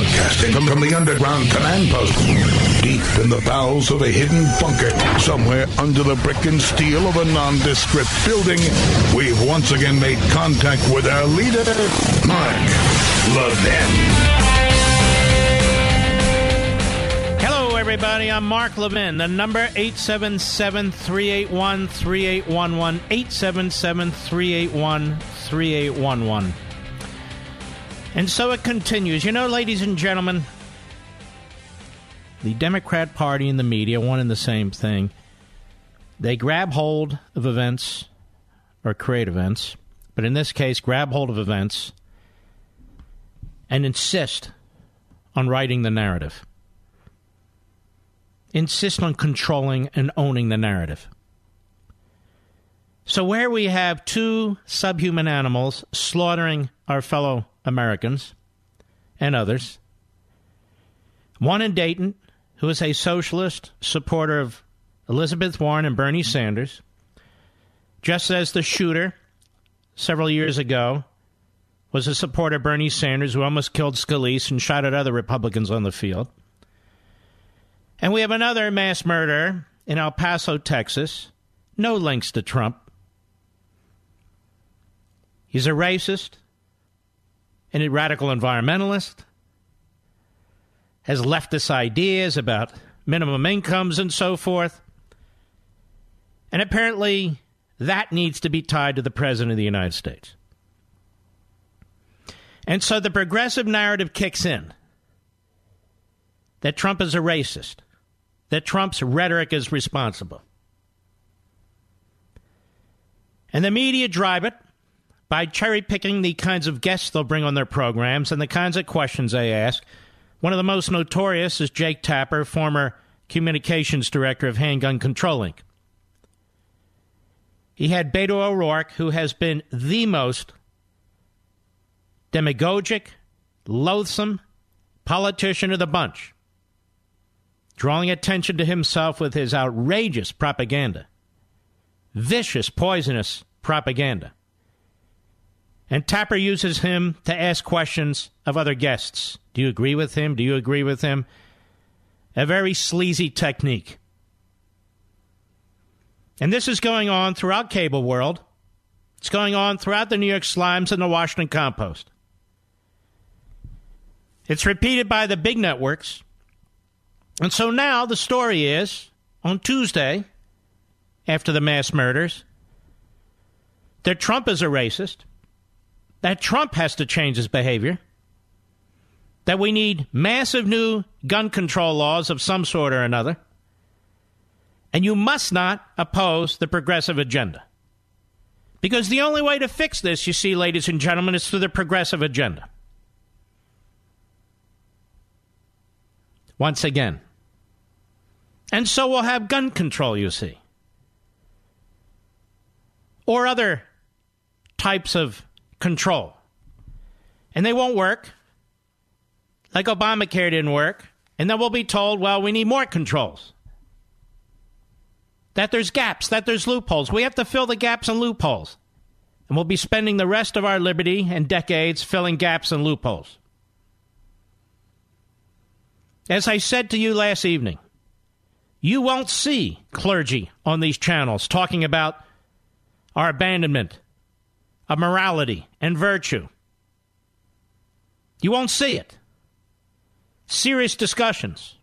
Broadcasting from, from the underground command post, deep in the bowels of a hidden bunker, somewhere under the brick and steel of a nondescript building, we've once again made contact with our leader, Mark Levin. Hello, everybody. I'm Mark Levin. The number 877-381-3811, 877-381-3811. And so it continues. You know, ladies and gentlemen, the Democrat Party and the media, one and the same thing. They grab hold of events or create events, but in this case, grab hold of events and insist on writing the narrative. Insist on controlling and owning the narrative. So, where we have two subhuman animals slaughtering our fellow Americans and others. One in Dayton, who is a socialist supporter of Elizabeth Warren and Bernie Sanders, just as the shooter several years ago was a supporter of Bernie Sanders who almost killed Scalise and shot at other Republicans on the field. And we have another mass murderer in El Paso, Texas. No links to Trump. He's a racist a radical environmentalist, has leftist ideas about minimum incomes and so forth. And apparently, that needs to be tied to the President of the United States. And so the progressive narrative kicks in that Trump is a racist, that Trump's rhetoric is responsible. And the media drive it by cherry picking the kinds of guests they'll bring on their programs and the kinds of questions they ask. One of the most notorious is Jake Tapper, former communications director of Handgun Control Inc. He had Beto O'Rourke, who has been the most demagogic, loathsome politician of the bunch, drawing attention to himself with his outrageous propaganda, vicious, poisonous propaganda. And Tapper uses him to ask questions of other guests. Do you agree with him? Do you agree with him? A very sleazy technique. And this is going on throughout cable world. It's going on throughout the New York Slimes and the Washington Compost. It's repeated by the big networks. And so now the story is on Tuesday, after the mass murders, that Trump is a racist that Trump has to change his behavior, that we need massive new gun control laws of some sort or another, and you must not oppose the progressive agenda. Because the only way to fix this, you see, ladies and gentlemen, is through the progressive agenda. Once again. And so we'll have gun control, you see. Or other types of control. And they won't work. Like Obamacare didn't work. And then we'll be told, well, we need more controls. That there's gaps, that there's loopholes. We have to fill the gaps and loopholes. And we'll be spending the rest of our liberty and decades filling gaps and loopholes. As I said to you last evening, you won't see clergy on these channels talking about our abandonment of morality and virtue. You won't see it. Serious discussions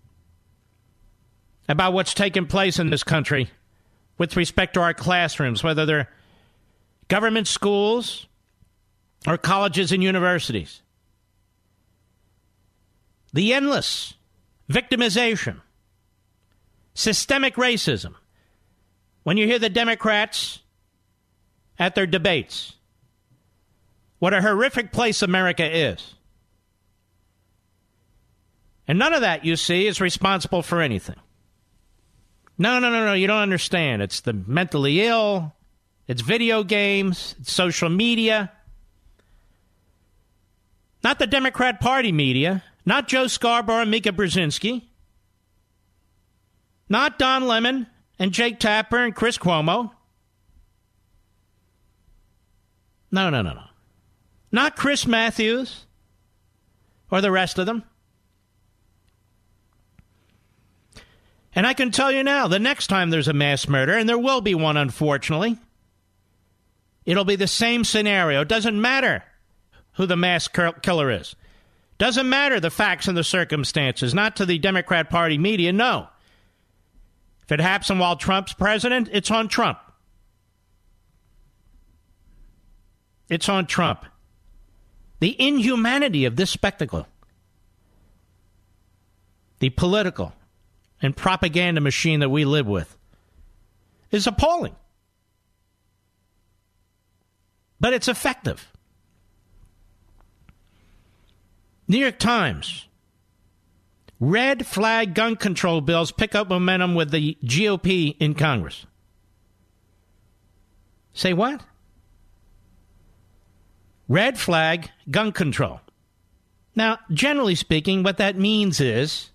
about what's taking place in this country with respect to our classrooms, whether they're government schools or colleges and universities. The endless victimization, systemic racism. When you hear the Democrats at their debates what a horrific place America is. And none of that, you see, is responsible for anything. No, no, no, no. You don't understand. It's the mentally ill. It's video games. It's social media. Not the Democrat Party media. Not Joe Scarborough and Mika Brzezinski. Not Don Lemon and Jake Tapper and Chris Cuomo. No, no, no, no. Not Chris Matthews or the rest of them. And I can tell you now, the next time there's a mass murder, and there will be one, unfortunately, it'll be the same scenario. It doesn't matter who the mass killer is. Doesn't matter the facts and the circumstances, not to the Democrat Party media, no. If it happens while Trump's president, it's on Trump. It's on Trump. The inhumanity of this spectacle, the political and propaganda machine that we live with, is appalling. But it's effective. New York Times. Red flag gun control bills pick up momentum with the GOP in Congress. Say what? Red flag gun control. Now, generally speaking, what that means is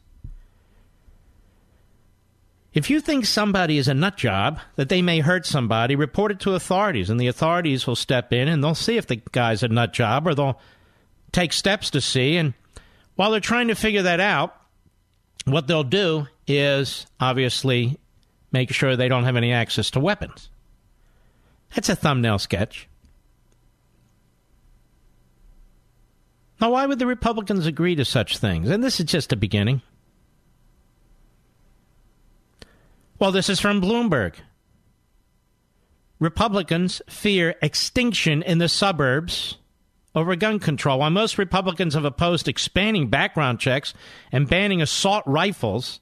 if you think somebody is a nut job, that they may hurt somebody, report it to authorities, and the authorities will step in and they'll see if the guy's a nut job or they'll take steps to see. And while they're trying to figure that out, what they'll do is obviously make sure they don't have any access to weapons. That's a thumbnail sketch. Now, why would the Republicans agree to such things? And this is just a beginning. Well, this is from Bloomberg. Republicans fear extinction in the suburbs over gun control. While most Republicans have opposed expanding background checks and banning assault rifles,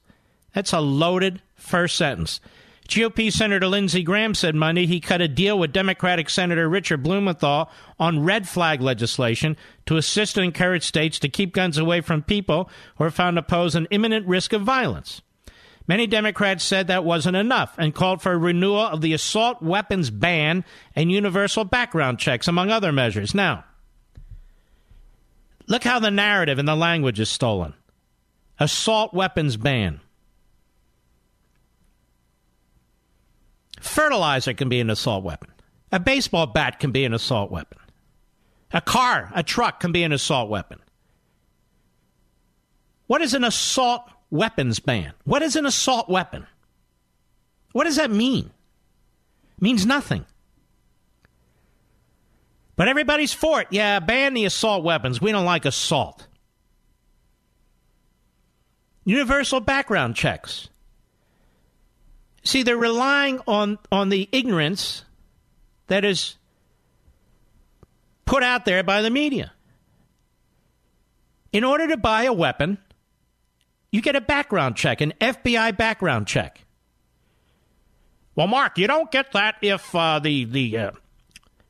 that's a loaded first sentence. GOP Senator Lindsey Graham said Monday he cut a deal with Democratic Senator Richard Blumenthal on red flag legislation to assist and encourage states to keep guns away from people who are found to pose an imminent risk of violence. Many Democrats said that wasn't enough and called for a renewal of the assault weapons ban and universal background checks, among other measures. Now, look how the narrative and the language is stolen. Assault weapons ban. Fertilizer can be an assault weapon. A baseball bat can be an assault weapon. A car, a truck can be an assault weapon. What is an assault weapons ban? What is an assault weapon? What does that mean? It means nothing. But everybody's for it. Yeah, ban the assault weapons. We don't like assault. Universal background checks. See, they're relying on, on the ignorance that is put out there by the media. In order to buy a weapon, you get a background check, an FBI background check. Well, Mark, you don't get that if uh, the the uh,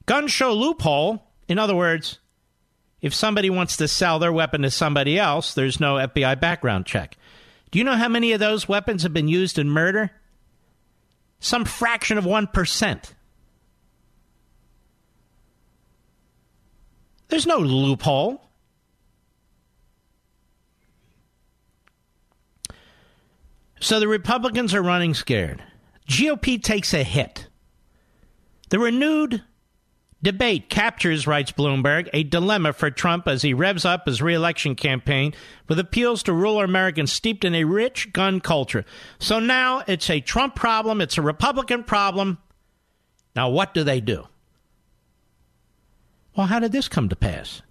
gun show loophole. In other words, if somebody wants to sell their weapon to somebody else, there's no FBI background check. Do you know how many of those weapons have been used in murder? Some fraction of 1%. There's no loophole. So the Republicans are running scared. GOP takes a hit. The renewed Debate captures, writes Bloomberg, a dilemma for Trump as he revs up his reelection campaign with appeals to rural Americans steeped in a rich gun culture. So now it's a Trump problem, it's a Republican problem. Now, what do they do? Well, how did this come to pass?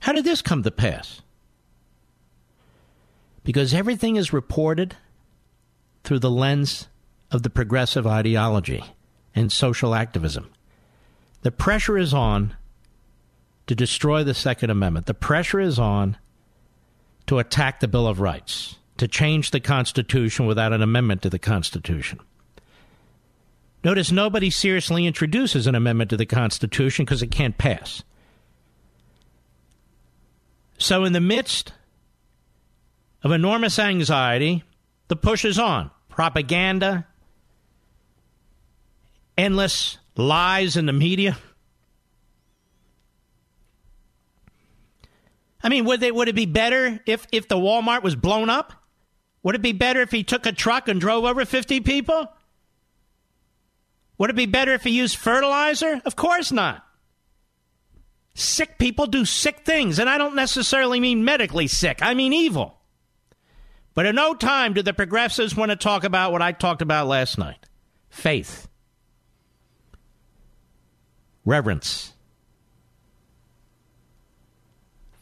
How did this come to pass? Because everything is reported through the lens of the progressive ideology and social activism. The pressure is on to destroy the Second Amendment. The pressure is on to attack the Bill of Rights, to change the Constitution without an amendment to the Constitution. Notice nobody seriously introduces an amendment to the Constitution because it can't pass. So, in the midst of enormous anxiety, the push is on. Propaganda, endless lies in the media. I mean, would, they, would it be better if, if the Walmart was blown up? Would it be better if he took a truck and drove over 50 people? Would it be better if he used fertilizer? Of course not. Sick people do sick things, and I don't necessarily mean medically sick, I mean evil. But in no time do the progressives want to talk about what I talked about last night faith, reverence,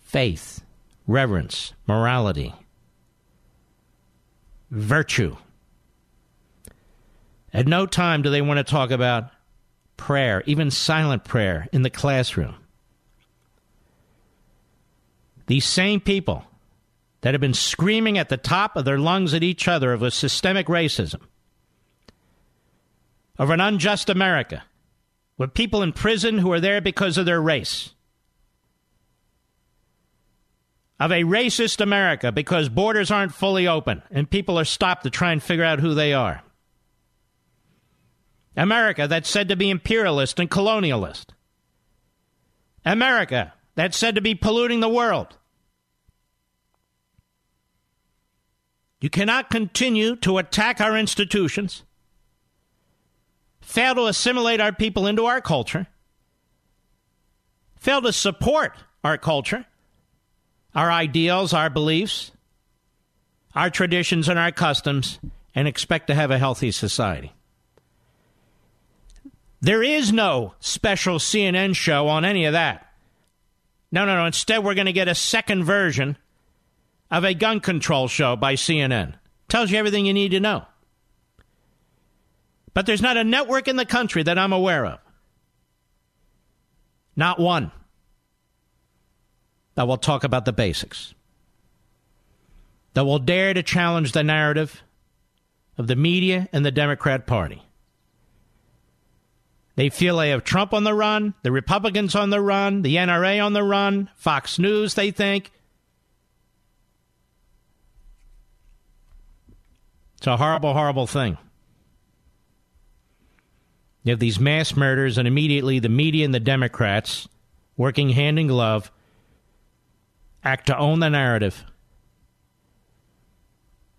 faith, reverence, morality, virtue. At no time do they want to talk about prayer, even silent prayer in the classroom. These same people that have been screaming at the top of their lungs at each other of a systemic racism, of an unjust America, with people in prison who are there because of their race, of a racist America because borders aren't fully open and people are stopped to try and figure out who they are. America that's said to be imperialist and colonialist. America that's said to be polluting the world. You cannot continue to attack our institutions, fail to assimilate our people into our culture, fail to support our culture, our ideals, our beliefs, our traditions, and our customs, and expect to have a healthy society. There is no special CNN show on any of that. No, no, no. Instead, we're going to get a second version of a gun control show by CNN. Tells you everything you need to know. But there's not a network in the country that I'm aware of. Not one. That will talk about the basics. That will dare to challenge the narrative of the media and the Democrat Party. They feel they have Trump on the run, the Republicans on the run, the NRA on the run, Fox News, they think. It's a horrible, horrible thing. You have these mass murders, and immediately the media and the Democrats, working hand in glove, act to own the narrative.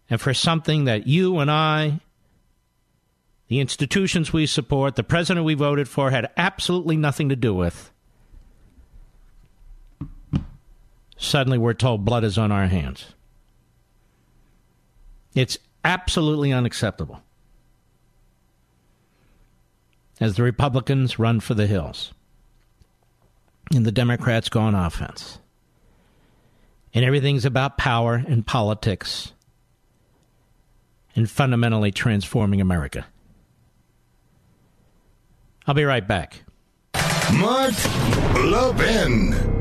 And for something that you and I, the institutions we support, the president we voted for, had absolutely nothing to do with, suddenly we're told blood is on our hands. It's absolutely unacceptable as the Republicans run for the hills and the Democrats go on offense. And everything's about power and politics and fundamentally transforming America. I'll be right back. Mark Levin.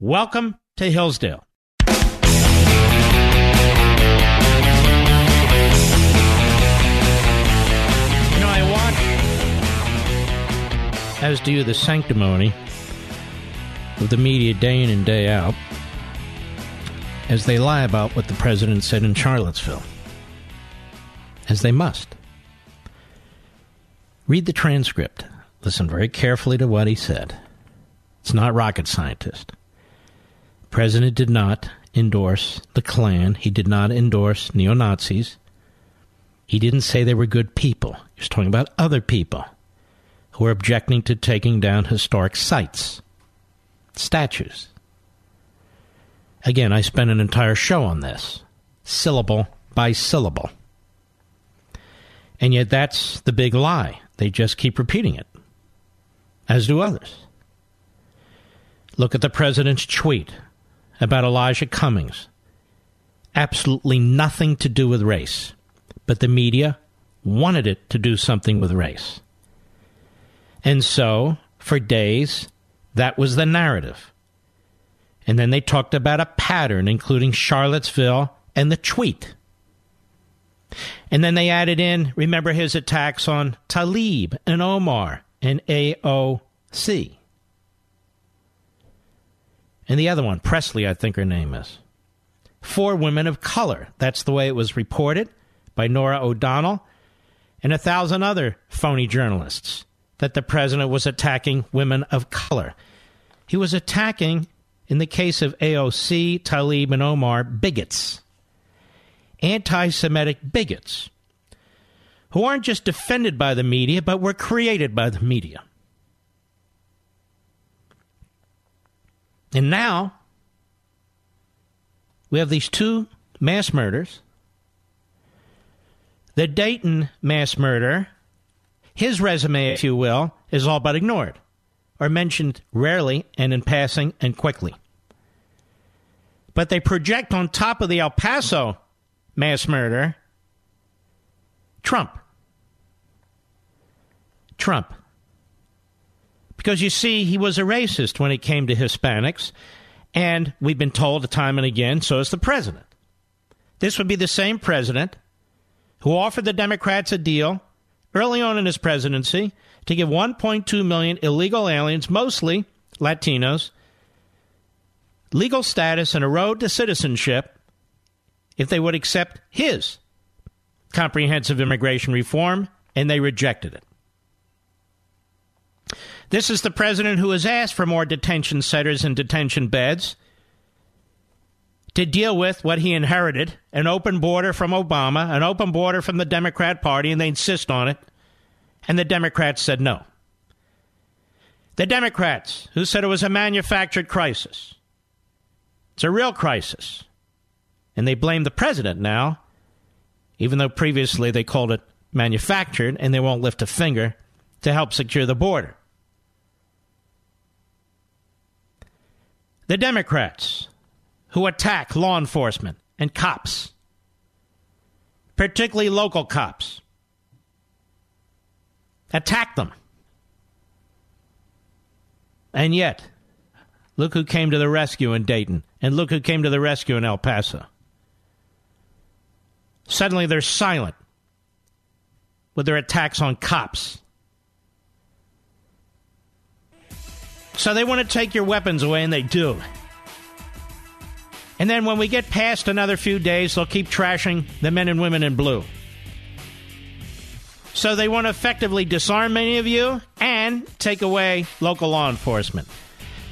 Welcome to Hillsdale. You know, I watch, as do the sanctimony of the media day in and day out as they lie about what the president said in Charlottesville. as they must. Read the transcript. Listen very carefully to what he said. It's not rocket scientist. President did not endorse the Klan. He did not endorse neo Nazis. He didn't say they were good people. He was talking about other people who were objecting to taking down historic sites, statues. Again, I spent an entire show on this, syllable by syllable. And yet, that's the big lie. They just keep repeating it, as do others. Look at the president's tweet about Elijah Cummings. Absolutely nothing to do with race, but the media wanted it to do something with race. And so, for days, that was the narrative. And then they talked about a pattern, including Charlottesville and the tweet. And then they added in, remember his attacks on Tlaib and Omar and AOC. And the other one, Presley, I think her name is. Four women of color. That's the way it was reported by Norah O'Donnell and a thousand other phony journalists that the president was attacking women of color. He was attacking, in the case of AOC, Tlaib, and Omar, bigots anti Semitic bigots who aren't just defended by the media, but were created by the media. And now we have these two mass murders. The Dayton mass murder, his resume, if you will, is all but ignored or mentioned rarely and in passing and quickly. But they project on top of the El Paso mass murder? Trump. Trump. Because you see, he was a racist when it came to Hispanics, and we've been told time and again, so is the president. This would be the same president who offered the Democrats a deal early on in his presidency to give 1.2 million illegal aliens, mostly Latinos, legal status and a road to citizenship if they would accept his comprehensive immigration reform, and they rejected it. This is the president who has asked for more detention centers and detention beds to deal with what he inherited an open border from Obama, an open border from the Democrat Party, and they insist on it. And the Democrats said no. The Democrats, who said it was a manufactured crisis, it's a real crisis. And they blame the president now, even though previously they called it manufactured, and they won't lift a finger to help secure the border. The Democrats who attack law enforcement and cops, particularly local cops, attack them. And yet, look who came to the rescue in Dayton, and look who came to the rescue in El Paso. Suddenly they're silent with their attacks on cops. So they want to take your weapons away, and they do. And then when we get past another few days, they'll keep trashing the men and women in blue. So they want to effectively disarm many of you and take away local law enforcement.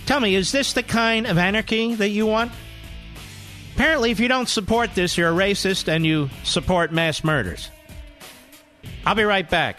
Tell me, is this the kind of anarchy that you want? Apparently, if you don't support this, you're a racist and you support mass murders. I'll be right back.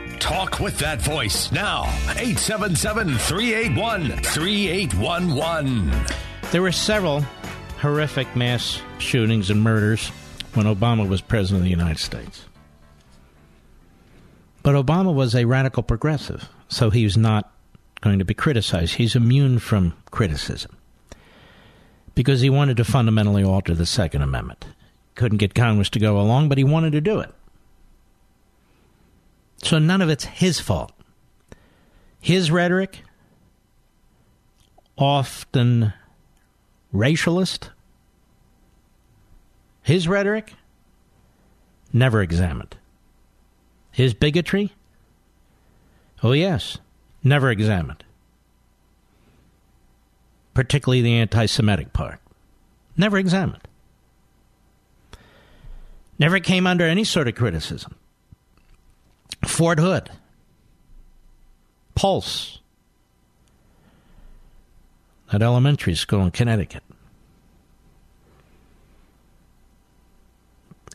Talk with that voice now. 877 381 3811. There were several horrific mass shootings and murders when Obama was president of the United States. But Obama was a radical progressive, so he was not going to be criticized. He's immune from criticism because he wanted to fundamentally alter the Second Amendment. Couldn't get Congress to go along, but he wanted to do it. So none of it's his fault. His rhetoric, often racialist, his rhetoric, never examined. His bigotry, oh yes, never examined. Particularly the anti Semitic part. Never examined. Never came under any sort of criticism. Fort Hood, Pulse, at elementary school in Connecticut.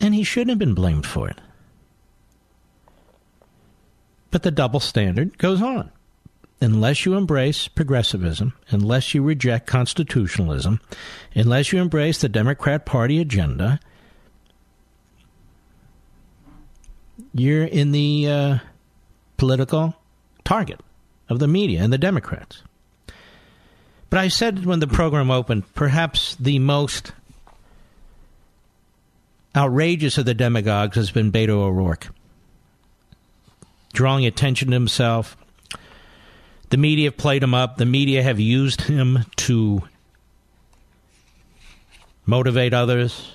And he shouldn't have been blamed for it. But the double standard goes on. Unless you embrace progressivism, unless you reject constitutionalism, unless you embrace the Democrat Party agenda, you're in the uh, political target of the media and the Democrats. But I said when the program opened, perhaps the most outrageous of the demagogues has been Beto O'Rourke, drawing attention to himself. The media have played him up. The media have used him to motivate others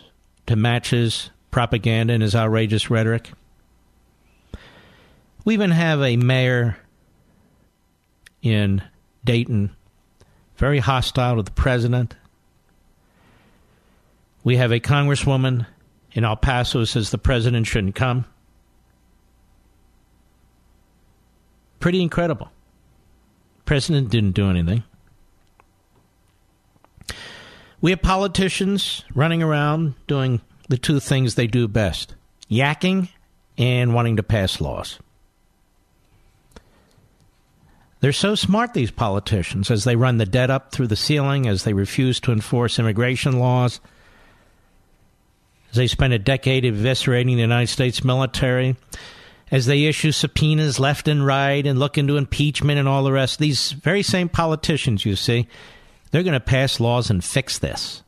to match his propaganda and his outrageous rhetoric. We even have a mayor in Dayton, very hostile to the president. We have a congresswoman in El Paso who says the president shouldn't come. Pretty incredible. President didn't do anything. We have politicians running around doing the two things they do best yakking and wanting to pass laws. They're so smart, these politicians, as they run the debt up through the ceiling, as they refuse to enforce immigration laws, as they spend a decade eviscerating the United States military, as they issue subpoenas left and right and look into impeachment and all the rest. These very same politicians, you see, they're going to pass laws and fix this,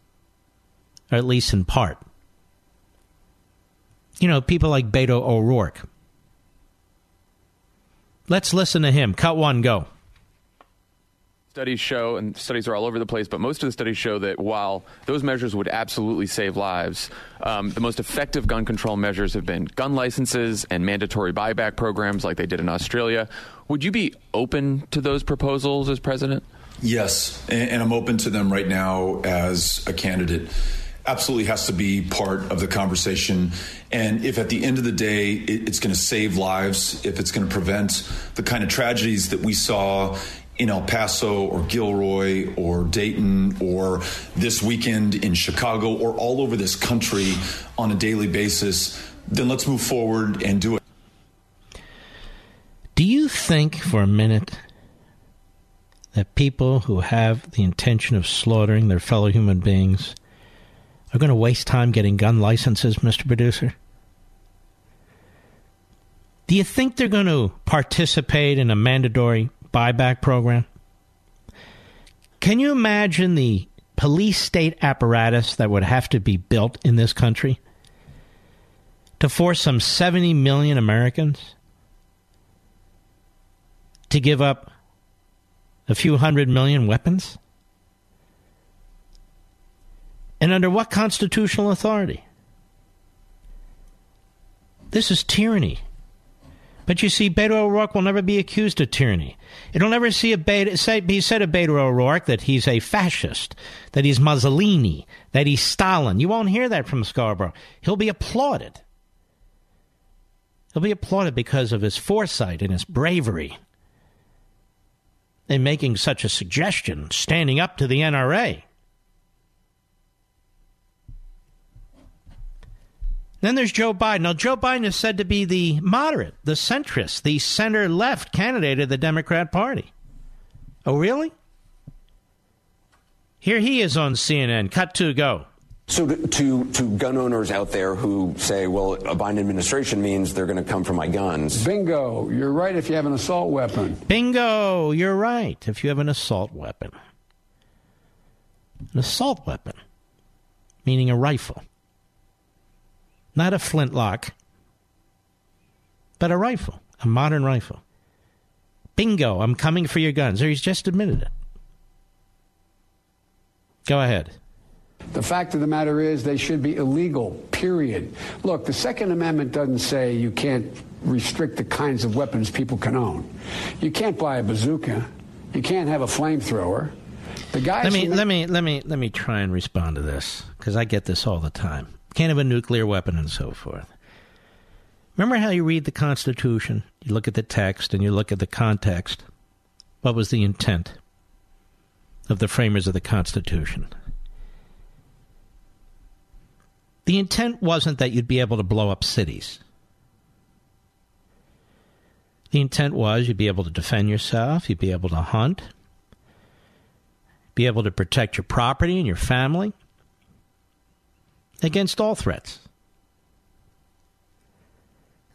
or at least in part. You know, people like Beto O'Rourke Let's listen to him. Cut one, go. Studies show, and studies are all over the place, but most of the studies show that while those measures would absolutely save lives, um, the most effective gun control measures have been gun licenses and mandatory buyback programs like they did in Australia. Would you be open to those proposals as president? Yes, and I'm open to them right now as a candidate absolutely has to be part of the conversation. And if at the end of the day it's going to save lives, if it's going to prevent the kind of tragedies that we saw in El Paso or Gilroy or Dayton or this weekend in Chicago or all over this country on a daily basis, then let's move forward and do it. Do you think for a minute that people who have the intention of slaughtering their fellow human beings are going to waste time getting gun licenses, Mr. Producer? Do you think they're going to participate in a mandatory buyback program? Can you imagine the police state apparatus that would have to be built in this country to force some 70 million Americans to give up a few hundred million weapons? And under what constitutional authority? This is tyranny. But you see, Beto O'Rourke will never be accused of tyranny. It'll never see a Beto, say, be said of Beto O'Rourke that he's a fascist, that he's Mussolini, that he's Stalin. You won't hear that from Scarborough. He'll be applauded. He'll be applauded because of his foresight and his bravery in making such a suggestion, standing up to the NRA. Then there's Joe Biden. Now, Joe Biden is said to be the moderate, the centrist, the center left candidate of the Democrat Party. Oh, really? Here he is on CNN. Cut to go. So, to, to, to, gun owners out there who say, well, a Biden administration means they're going to come for my guns. Bingo. You're right if you have an assault weapon. Bingo. You're right if you have an assault weapon. An assault weapon, meaning a rifle not a flintlock, but a rifle, a modern rifle. Bingo, I'm coming for your guns. Or he's just admitted it. Go ahead. The fact of the matter is, they should be illegal, period. Look, the Second Amendment doesn't say you can't restrict the kinds of weapons people can own. You can't buy a bazooka. You can't have a flamethrower. The guys let me let me let me let me try and respond to this because I get this all the time can't have a nuclear weapon and so forth. Remember how you read the Constitution? You look at the text and you look at the context. What was the intent of the framers of the Constitution? The intent wasn't that you'd be able to blow up cities. The intent was you'd be able to defend yourself, you'd be able to hunt, be able to protect your property and your family, against all threats.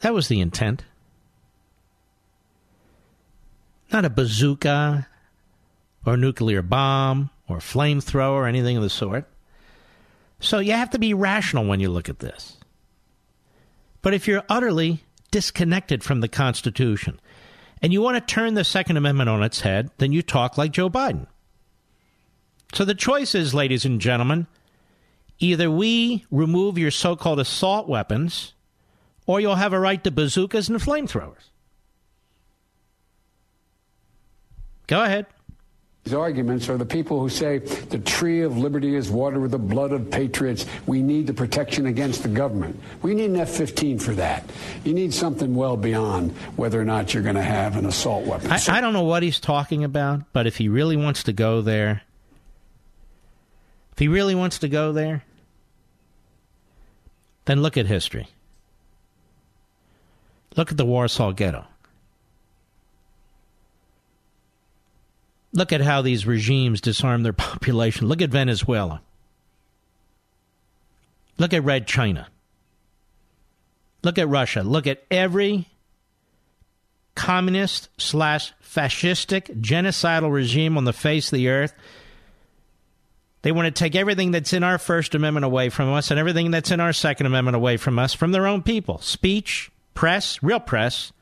That was the intent. Not a bazooka or nuclear bomb or flamethrower or anything of the sort. So you have to be rational when you look at this. But if you're utterly disconnected from the Constitution and you want to turn the Second Amendment on its head, then you talk like Joe Biden. So the choice is, ladies and gentlemen, Either we remove your so called assault weapons, or you'll have a right to bazookas and flamethrowers. Go ahead. These arguments are the people who say the tree of liberty is watered with the blood of patriots. We need the protection against the government. We need an F 15 for that. You need something well beyond whether or not you're going to have an assault weapon. I, I don't know what he's talking about, but if he really wants to go there, if he really wants to go there, then look at history. Look at the Warsaw Ghetto. Look at how these regimes disarm their population. Look at Venezuela. Look at Red China. Look at Russia. Look at every communist slash fascistic genocidal regime on the face of the earth they want to take everything that's in our First Amendment away from us and everything that's in our Second Amendment away from us from their own people speech, press, real press,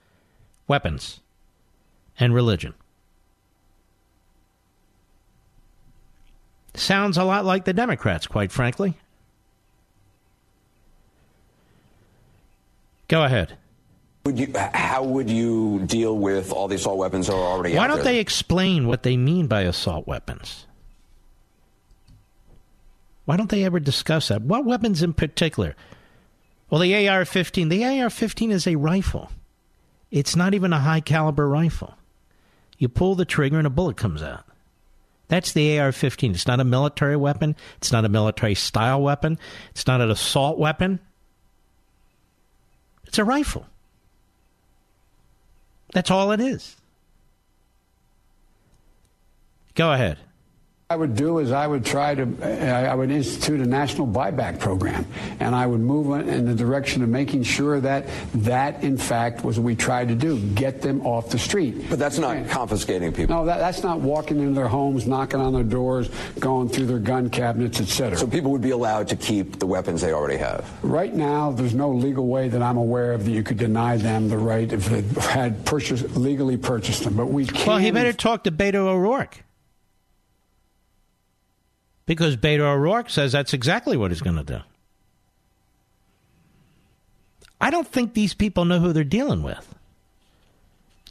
weapons, and religion. Sounds a lot like the Democrats, quite frankly. Go ahead. Would you, how would you deal with all the assault weapons that are already Why don't they explain what they mean by assault weapons? Why don't they ever discuss that? What weapons in particular? Well, the AR 15. The AR 15 is a rifle, it's not even a high caliber rifle. You pull the trigger and a bullet comes out. That's the AR 15. It's not a military weapon, it's not a military style weapon, it's not an assault weapon. It's a rifle. That's all it is. Go ahead. I would do is I would try to, uh, I would institute a national buyback program, and I would move in the direction of making sure that that, in fact, was what we tried to do: get them off the street. But that's not confiscating people. No, that, that's not walking into their homes, knocking on their doors, going through their gun cabinets, etc. So people would be allowed to keep the weapons they already have. Right now, there's no legal way that I'm aware of that you could deny them the right if they had purchased, legally purchased them. But we can't. Well, he better talk to Beto O'Rourke because Beto O'Rourke says that's exactly what he's going to do. I don't think these people know who they're dealing with.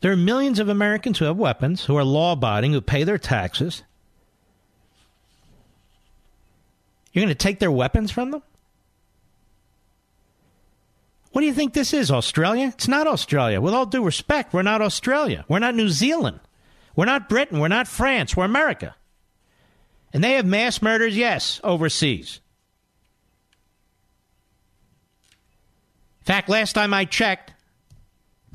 There are millions of Americans who have weapons, who are law abiding, who pay their taxes. You're going to take their weapons from them? What do you think this is, Australia? It's not Australia. With all due respect, we're not Australia. We're not New Zealand. We're not Britain. We're not France. We're America. And they have mass murders, yes, overseas. In fact, last time I checked,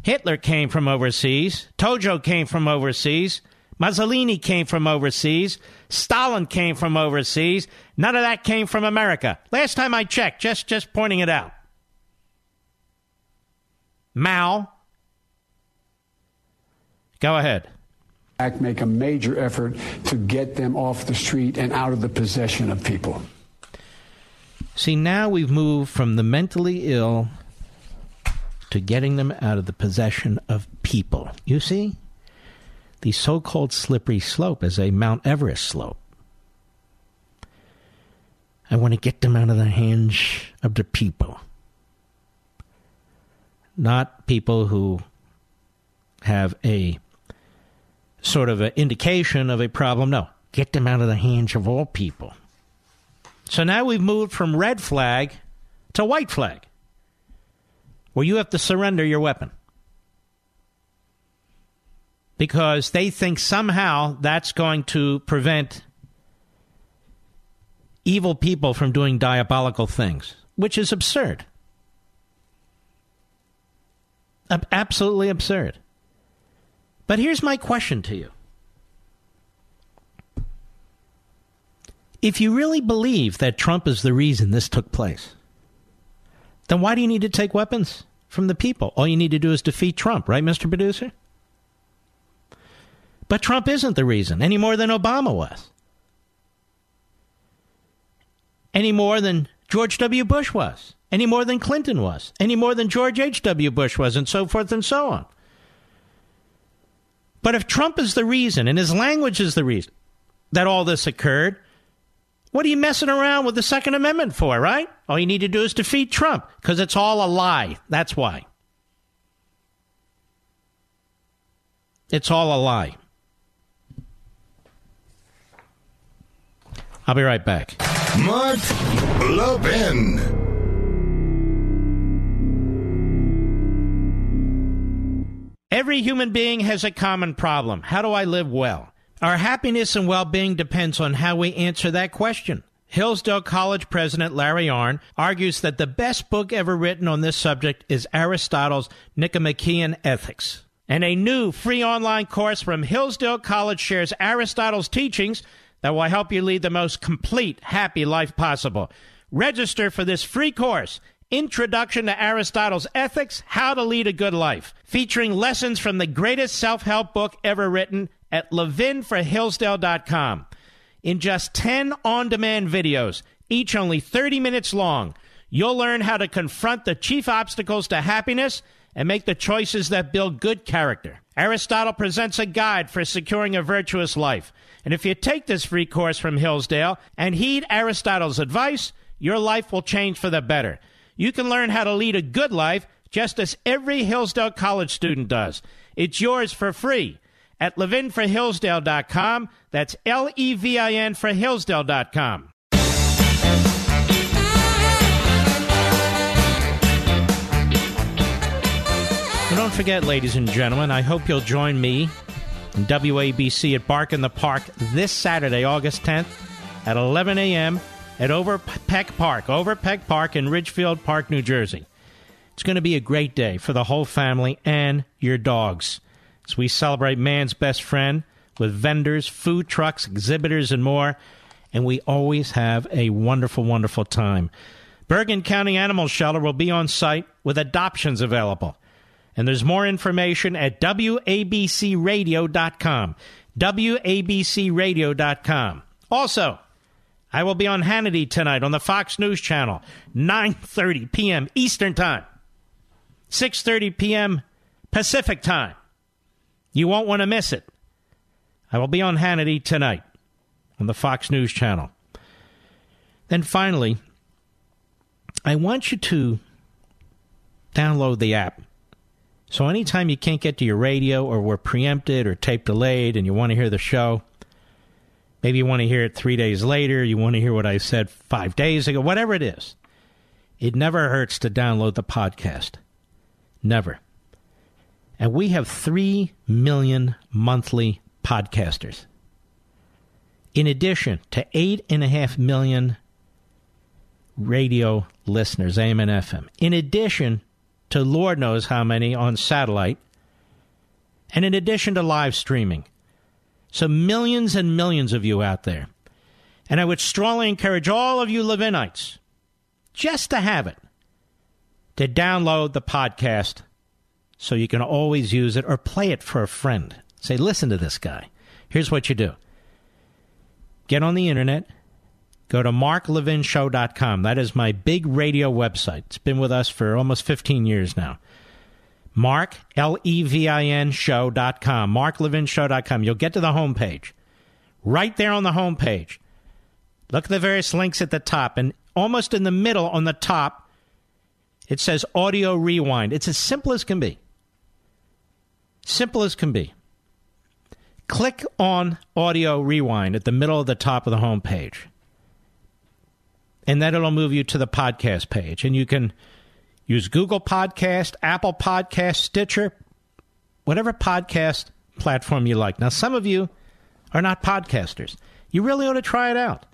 Hitler came from overseas, Tojo came from overseas, Mussolini came from overseas, Stalin came from overseas. None of that came from America. Last time I checked, just just pointing it out. Mao. Go ahead make a major effort to get them off the street and out of the possession of people. See, now we've moved from the mentally ill to getting them out of the possession of people. You see? The so called slippery slope is a Mount Everest slope. I want to get them out of the hands of the people. Not people who have a sort of an indication of a problem. No, get them out of the hands of all people. So now we've moved from red flag to white flag, where you have to surrender your weapon. Because they think somehow that's going to prevent evil people from doing diabolical things, which is absurd. Absolutely absurd. But here's my question to you. If you really believe that Trump is the reason this took place, then why do you need to take weapons from the people? All you need to do is defeat Trump, right, Mr. Producer? But Trump isn't the reason, any more than Obama was. Any more than George W. Bush was. Any more than Clinton was. Any more than George H.W. Bush was, and so forth and so on. But if Trump is the reason and his language is the reason that all this occurred, what are you messing around with the Second Amendment for, right? All you need to do is defeat Trump because it's all a lie. That's why. It's all a lie. I'll be right back. Mark Levin. Every human being has a common problem. How do I live well? Our happiness and well being depends on how we answer that question. Hillsdale College president Larry Arnn argues that the best book ever written on this subject is Aristotle's Nicomachean Ethics. And a new free online course from Hillsdale College shares Aristotle's teachings that will help you lead the most complete, happy life possible. Register for this free course Introduction to Aristotle's Ethics How to Lead a Good Life, featuring lessons from the greatest self help book ever written at levinforhillsdale.com. In just 10 on demand videos, each only 30 minutes long, you'll learn how to confront the chief obstacles to happiness and make the choices that build good character. Aristotle presents a guide for securing a virtuous life. And if you take this free course from Hillsdale and heed Aristotle's advice, your life will change for the better. You can learn how to lead a good life just as every Hillsdale College student does. It's yours for free at levinforhillsdale.com. That's L E V I N for Hillsdale.com. And don't forget, ladies and gentlemen, I hope you'll join me in WABC at Bark in the Park this Saturday, August 10th at 11 a.m at Overpeck Park, Overpeck Park in Ridgefield Park, New Jersey. It's going to be a great day for the whole family and your dogs as we celebrate man's best friend, with vendors, food trucks, exhibitors, and more. And we always have a wonderful, wonderful time. Bergen County Animal Shelter will be on site with adoptions available. And there's more information at WABCRadio.com. WABCRadio.com. Also, I will be on Hannity tonight on the Fox News Channel, 9.30 p.m. Eastern Time, 6.30 p.m. Pacific Time. You won't want to miss it. I will be on Hannity tonight on the Fox News Channel. Then finally, I want you to download the app. So anytime you can't get to your radio or we're preempted or tape delayed and you want to hear the show, maybe you want to hear it three days later, you want to hear what I said five days ago, whatever it is, it never hurts to download the podcast. Never. And we have 3 million monthly podcasters. In addition to 8.5 million radio listeners, AM and FM. In addition to Lord knows how many on satellite. And in addition to live streaming. So millions and millions of you out there. And I would strongly encourage all of you Levinites just to have it, to download the podcast so you can always use it or play it for a friend. Say, listen to this guy. Here's what you do get on the internet, go to marklevinshow.com. That is my big radio website. It's been with us for almost 15 years now. Mark, L E V I N show.com. Marklevinshow.com. You'll get to the homepage. Right there on the homepage. Look at the various links at the top, and almost in the middle on the top, it says audio rewind. It's as simple as can be. Simple as can be. Click on audio rewind at the middle of the top of the home page. And then it'll move you to the podcast page. And you can use Google Podcast, Apple Podcast, Stitcher, whatever podcast platform you like. Now, some of you are not podcasters. You really ought to try it out.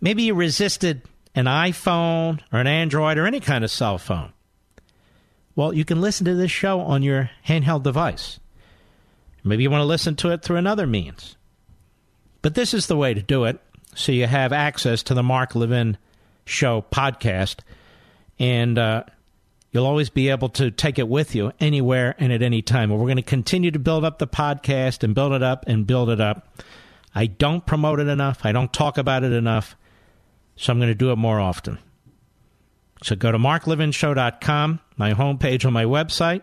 Maybe you resisted an iPhone or an Android or any kind of cell phone. Well, you can listen to this show on your handheld device. Maybe you want to listen to it through another means. But this is the way to do it. So you have access to the Mark Levin Show podcast, and uh, you'll always be able to take it with you anywhere and at any time. we're going to continue to build up the podcast and build it up and build it up. I don't promote it enough. I don't talk about it enough. So I'm going to do it more often. So go to marklevinshow.com, my homepage on my website.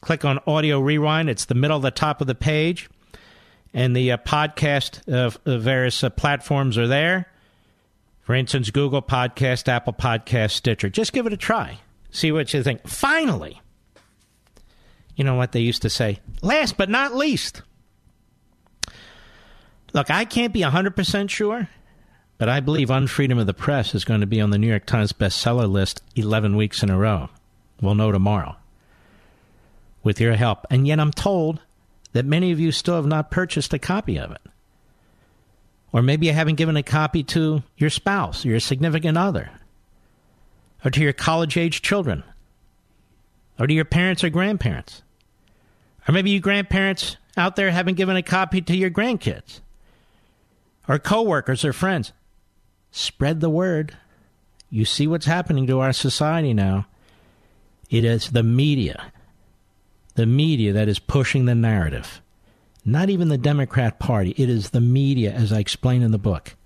Click on Audio Rewind. It's the middle of the top of the page. And the uh, podcast of, of various uh, platforms are there. For instance, Google Podcast, Apple Podcast, Stitcher. Just give it a try. See what you think. Finally, you know what they used to say? Last but not least. Look, I can't be 100% sure, but I believe Unfreedom of the Press is going to be on the New York Times bestseller list 11 weeks in a row. We'll know tomorrow with your help. And yet I'm told that many of you still have not purchased a copy of it. Or maybe you haven't given a copy to your spouse, your significant other, or to your college age children, or to your parents or grandparents. Or maybe you grandparents out there haven't given a copy to your grandkids, or coworkers or friends. Spread the word. You see what's happening to our society now. It is the media the media that is pushing the narrative. Not even the Democrat Party. It is the media, as I explain in the book,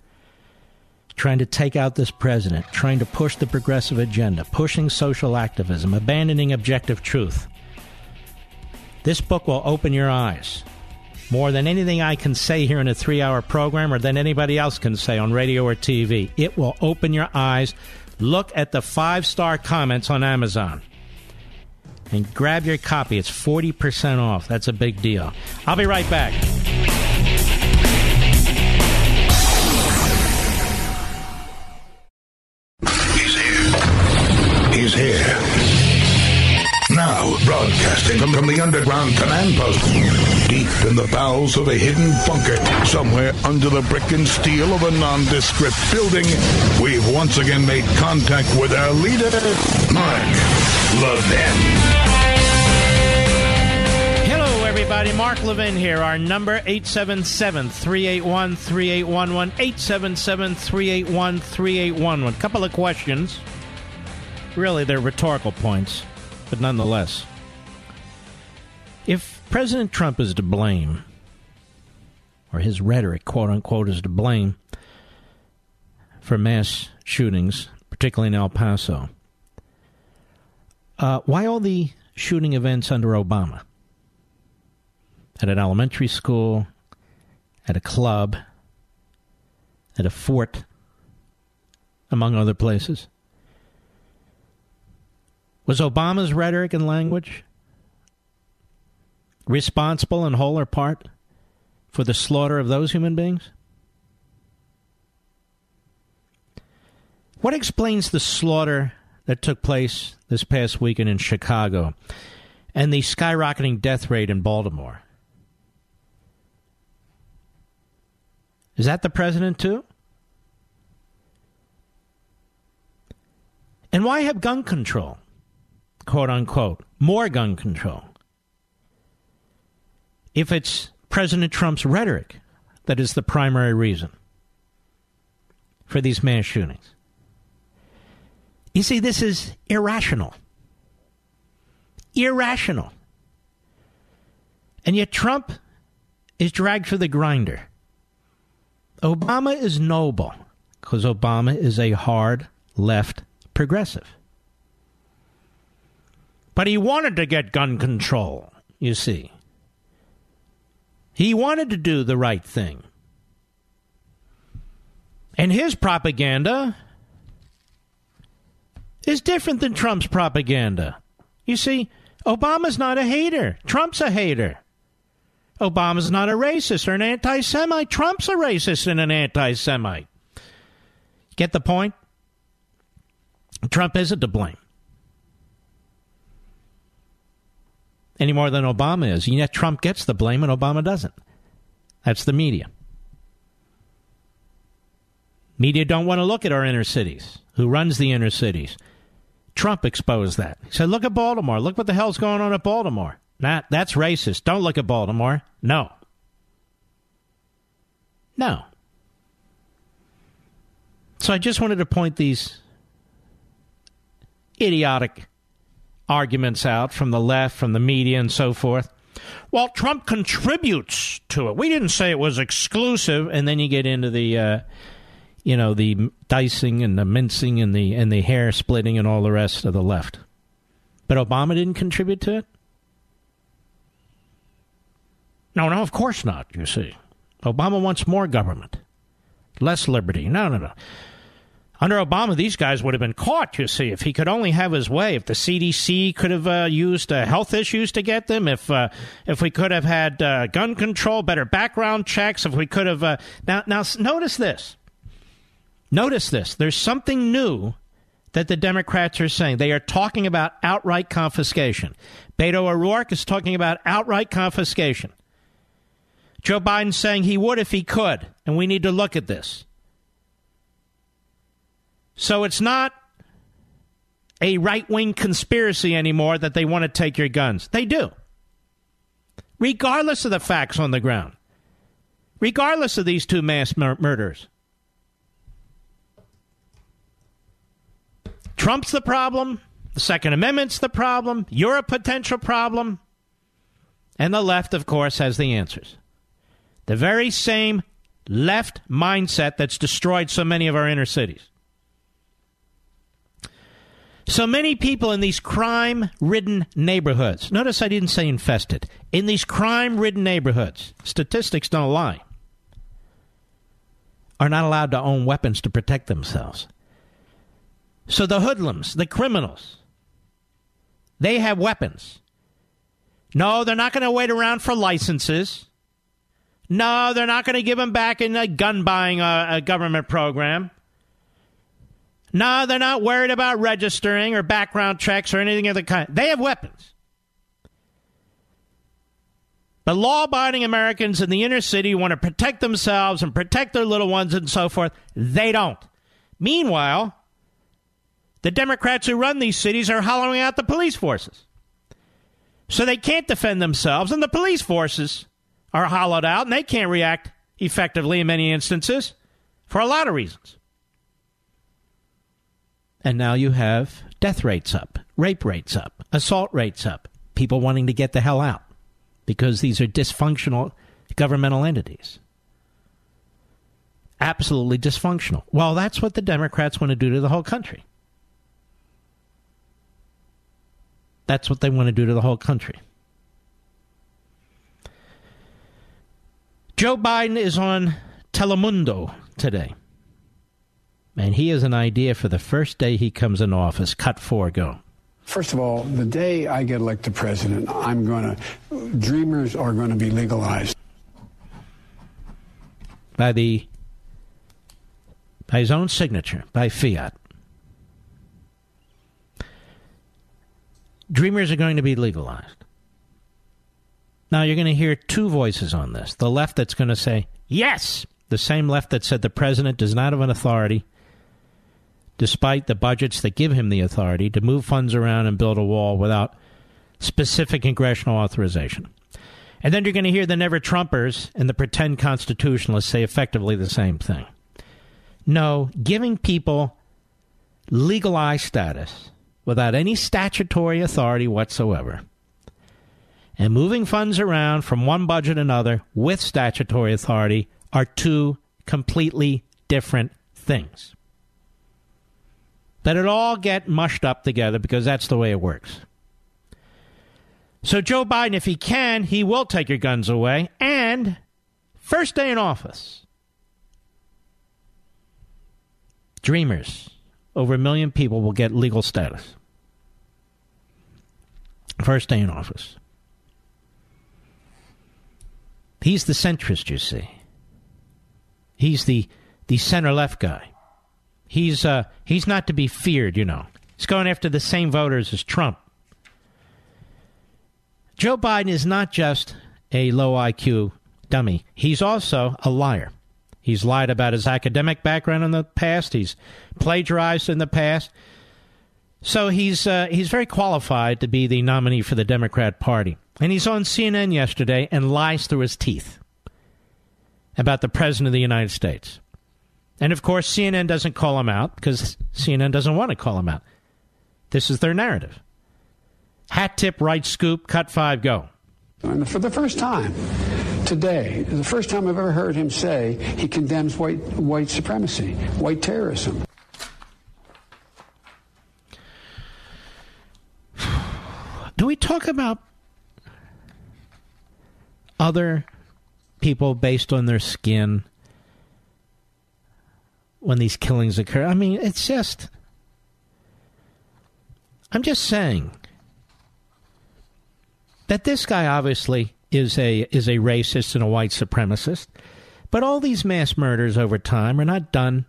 trying to take out this president, trying to push the progressive agenda, pushing social activism, abandoning objective truth. This book will open your eyes more than anything I can say here in a three hour program or than anybody else can say on radio or TV. It will open your eyes. Look at the five star comments on Amazon and grab your copy. It's 40% off. That's a big deal. I'll be right back. Broadcasting from, the underground command post, deep in the bowels of a hidden bunker, somewhere under the brick and steel of a nondescript building, we've once again made contact with our leader, Mark Levin. Hello, everybody. Mark Levin here. Our number 877 381 3811. 877 381 3811. Couple of questions. Really, they're rhetorical points, but nonetheless. If President Trump is to blame, or his rhetoric, quote unquote, is to blame for mass shootings, particularly in El Paso, uh, why all the shooting events under Obama? At an elementary school, at a club, at a fort, among other places. Was Obama's rhetoric and language responsible in whole or part for the slaughter of those human beings? What explains the slaughter that took place this past weekend in Chicago and the skyrocketing death rate in Baltimore? Is that the president, too? And why have gun control, quote unquote, more gun control? If it's President Trump's rhetoric that is the primary reason for these mass shootings. You see, this is irrational. Irrational. And yet Trump is dragged through the grinder. Obama is noble because Obama is a hard left progressive. But he wanted to get gun control, you see. He wanted to do the right thing. And his propaganda is different than Trump's propaganda. You see, Obama's not a hater, Trump's a hater. Obama's not a racist or an anti Semite. Trump's a racist and an anti Semite. Get the point? Trump isn't to blame. Any more than Obama is. And yet Trump gets the blame and Obama doesn't. That's the media. Media don't want to look at our inner cities. Who runs the inner cities? Trump exposed that. He said, look at Baltimore. Look what the hell's going on at Baltimore. That, that's racist. Don't look at Baltimore. No. No. So I just wanted to point these idiotic arguments out from the left, from the media, and so forth. Well, Trump contributes to it. We didn't say it was exclusive, and then you get into the, uh, you know, the dicing and the mincing and the and the hair splitting and all the rest of the left. But Obama didn't contribute to it. No, no, of course not. You see, Obama wants more government, less liberty. No, no, no. Under Obama, these guys would have been caught, you see, if he could only have his way. If the CDC could have uh, used uh, health issues to get them, if uh, if we could have had uh, gun control, better background checks, if we could have. Uh, now, now, notice this. Notice this. There's something new that the Democrats are saying. They are talking about outright confiscation. Beto O'Rourke is talking about outright confiscation. Joe Biden's saying he would if he could, and we need to look at this. So it's not a right wing conspiracy anymore that they want to take your guns. They do. Regardless of the facts on the ground. Regardless of these two mass mur- murders. Trump's the problem. The Second Amendment's the problem. You're a potential problem. And the left, of course, has the answers. The very same left mindset that's destroyed so many of our inner cities. So many people in these crime ridden neighborhoods, notice I didn't say infested, in these crime ridden neighborhoods, statistics don't lie, are not allowed to own weapons to protect themselves. So the hoodlums, the criminals, they have weapons. No, they're not going to wait around for licenses. No, they're not going to give them back in a gun buying uh, a government program. No, they're not worried about registering or background checks or anything of the kind. They have weapons. But law abiding Americans in the inner city want to protect themselves and protect their little ones and so forth. They don't. Meanwhile, the Democrats who run these cities are hollowing out the police forces. So they can't defend themselves, and the police forces are hollowed out, and they can't react effectively in many instances for a lot of reasons. And now you have death rates up, rape rates up, assault rates up, people wanting to get the hell out because these are dysfunctional governmental entities. Absolutely dysfunctional. Well, that's what the Democrats want to do to the whole country. That's what they want to do to the whole country. Joe Biden is on Telemundo today. And he has an idea for the first day he comes in office. Cut four, go. First of all, the day I get elected president, I'm going to, dreamers are going to be legalized. By the, by his own signature, by fiat. Dreamers are going to be legalized. Now, you're going to hear two voices on this. The left that's going to say, yes, the same left that said the president does not have an authority, despite the budgets that give him the authority, to move funds around and build a wall without specific congressional authorization. And then you're going to hear the never Trumpers and the pretend constitutionalists say effectively the same thing. No, giving people legalized status without any statutory authority whatsoever and moving funds around from one budget to another with statutory authority are two completely different things. That it all get mushed up together because that's the way it works. So, Joe Biden, if he can, he will take your guns away. And first day in office, dreamers, over a million people will get legal status. First day in office. He's the centrist, you see. He's the the center left guy. He's uh, he's not to be feared, you know. He's going after the same voters as Trump. Joe Biden is not just a low IQ dummy. He's also a liar. He's lied about his academic background in the past. He's plagiarized in the past. So he's uh, he's very qualified to be the nominee for the Democrat Party. And he's on CNN yesterday and lies through his teeth about the President of the United States. And of course, CNN doesn't call him out because CNN doesn't want to call him out. This is their narrative. Hat tip, right scoop, cut five, go. And for the first time today, the first time I've ever heard him say he condemns white, white supremacy, white terrorism. Do we talk about other people based on their skin when these killings occur? I mean, it's just. I'm just saying that this guy obviously is a is a racist and a white supremacist, but all these mass murders over time are not done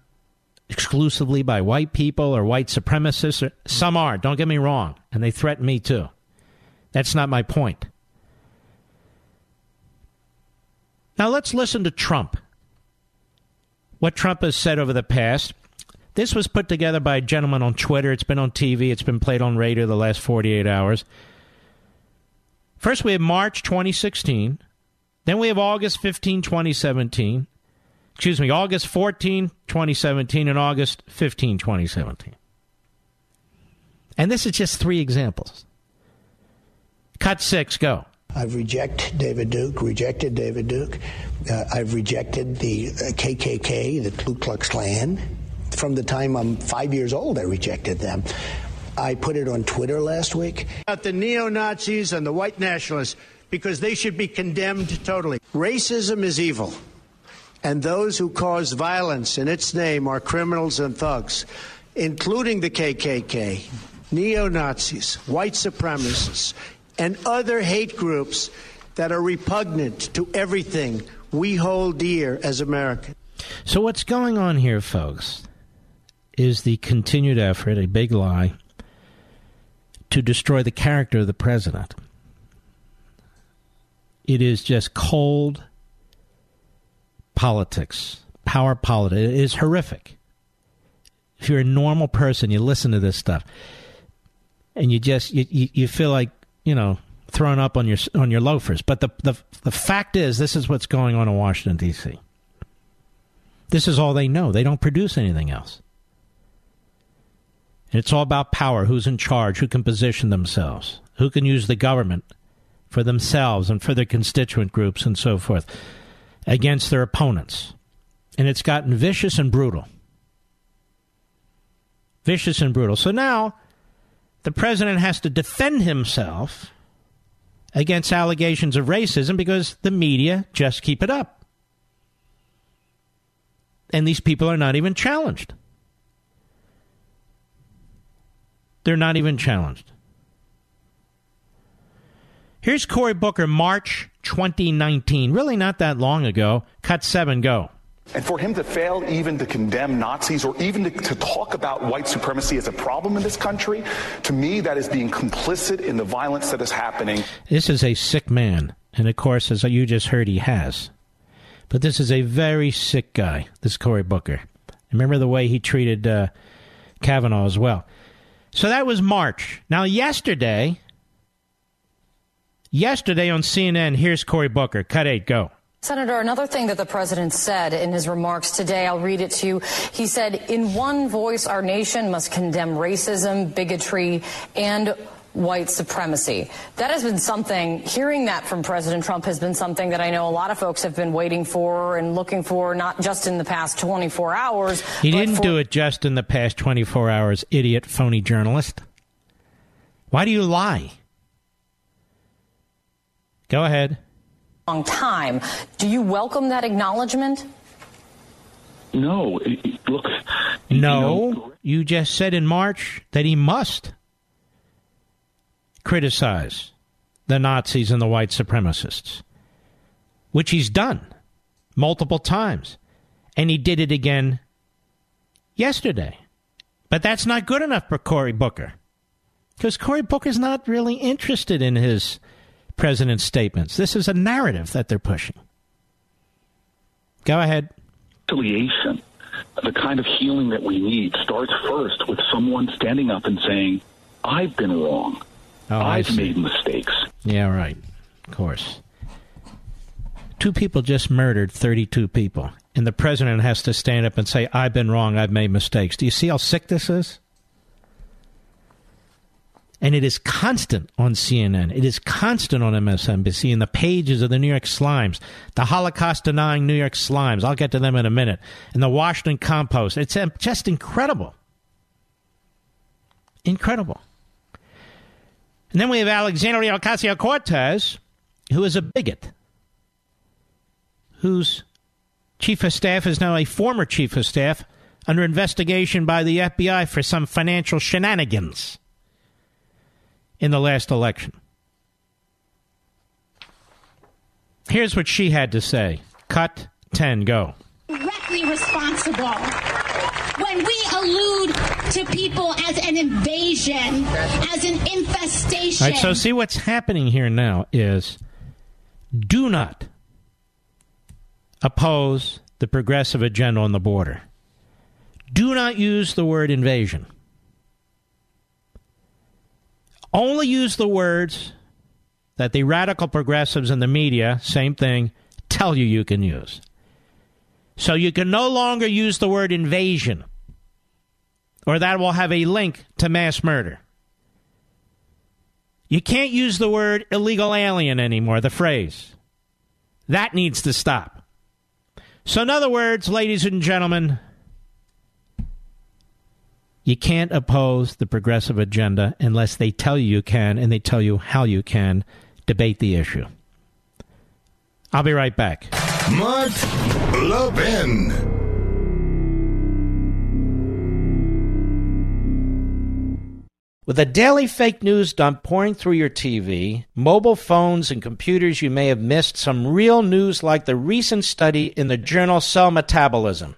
exclusively by white people or white supremacists. Or, some are, don't get me wrong, and they threaten me too. That's not my point. Now let's listen to Trump. What Trump has said over the past. This was put together by a gentleman on Twitter. It's been on TV. It's been played on radio the last 48 hours. First, we have March 2016. Then we have August 15, 2017. Excuse me, August 14, 2017, and August 15, 2017. And this is just three examples. Cut six, go. I've rejected David Duke, rejected David Duke. Uh, I've rejected the KKK, uh, the Ku Klux Klan. From the time I'm five years old, I rejected them. I put it on Twitter last week. About the neo Nazis and the white nationalists, because they should be condemned totally. Racism is evil, and those who cause violence in its name are criminals and thugs, including the KKK, neo Nazis, white supremacists, and other hate groups that are repugnant to everything we hold dear as Americans. So, what's going on here, folks, is the continued effort, a big lie, to destroy the character of the president. It is just cold politics, power politics. It is horrific. If you're a normal person, you listen to this stuff, and you just you, you, you feel like you know, thrown up on your on your loafers. But the the the fact is, this is what's going on in Washington D.C. This is all they know. They don't produce anything else. And it's all about power. Who's in charge? Who can position themselves? Who can use the government for themselves and for their constituent groups and so forth against their opponents? And it's gotten vicious and brutal. Vicious and brutal. So now the president has to defend himself against allegations of racism because the media just keep it up. And these people are not even challenged. They're not even challenged. Here's Cory Booker, March 2019, really not that long ago. Cut seven, go. And for him to fail even to condemn Nazis or even to, to, talk about white supremacy as a problem in this country, to me, that is being complicit in the violence that is happening. This is a sick man. And of course, as you just heard, he has. But this is a very sick guy, this Cory Booker. Remember the way he treated uh, Kavanaugh as well. So that was March. Now, yesterday, yesterday on CNN, here's Cory Booker. Cut eight, go. Senator, another thing that the president said in his remarks today, I'll read it to you. He said, in one voice, our nation must condemn racism, bigotry, and white supremacy. That has been something, hearing that from President Trump has been something that I know a lot of folks have been waiting for and looking for, not just in the past 24 hours. He didn't for- do it just in the past 24 hours, idiot, phony journalist. Why do you lie? Go ahead long time. Do you welcome that acknowledgement? No. Look. No. You, know, you just said in March that he must criticize the Nazis and the white supremacists, which he's done multiple times. And he did it again yesterday. But that's not good enough for Cory Booker. Because Cory Booker's not really interested in his president's statements. This is a narrative that they're pushing. Go ahead. Affiliation, the kind of healing that we need, starts first with someone standing up and saying, I've been wrong. Oh, I've made mistakes. Yeah, right. Of course. Two people just murdered 32 people, and the president has to stand up and say, I've been wrong, I've made mistakes. Do you see how sick this is? And it is constant on CNN. It is constant on MSNBC in the pages of the New York Slimes, the Holocaust denying New York Slimes. I'll get to them in a minute. And the Washington Compost. It's just incredible. Incredible. And then we have Alexandria Ocasio Cortez, who is a bigot, whose chief of staff is now a former chief of staff under investigation by the FBI for some financial shenanigans in the last election. Here's what she had to say. Cut 10, go. Directly responsible when we allude to people as an invasion, as an infestation. All right, so see what's happening here now is do not oppose the progressive agenda on the border. Do not use the word invasion. Only use the words that the radical progressives in the media, same thing, tell you you can use. So you can no longer use the word invasion, or that will have a link to mass murder. You can't use the word illegal alien anymore, the phrase. That needs to stop. So, in other words, ladies and gentlemen, you can't oppose the progressive agenda unless they tell you you can and they tell you how you can debate the issue. I'll be right back. Mark Levin. With a daily fake news dump pouring through your TV, mobile phones, and computers, you may have missed some real news like the recent study in the journal Cell Metabolism.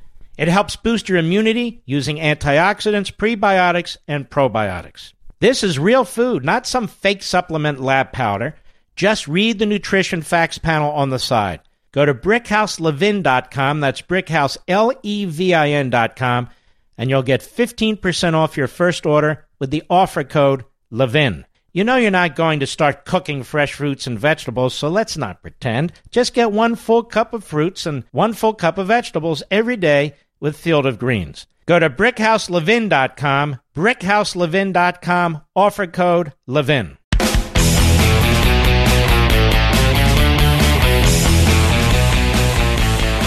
It helps boost your immunity using antioxidants, prebiotics, and probiotics. This is real food, not some fake supplement lab powder. Just read the nutrition facts panel on the side. Go to brickhouselevin.com, that's brickhouselevin.com, and you'll get 15% off your first order with the offer code LEVIN. You know you're not going to start cooking fresh fruits and vegetables, so let's not pretend. Just get one full cup of fruits and one full cup of vegetables every day with Field of Greens. Go to brickhouselevin.com, brickhouselevin.com, offer code LEVIN.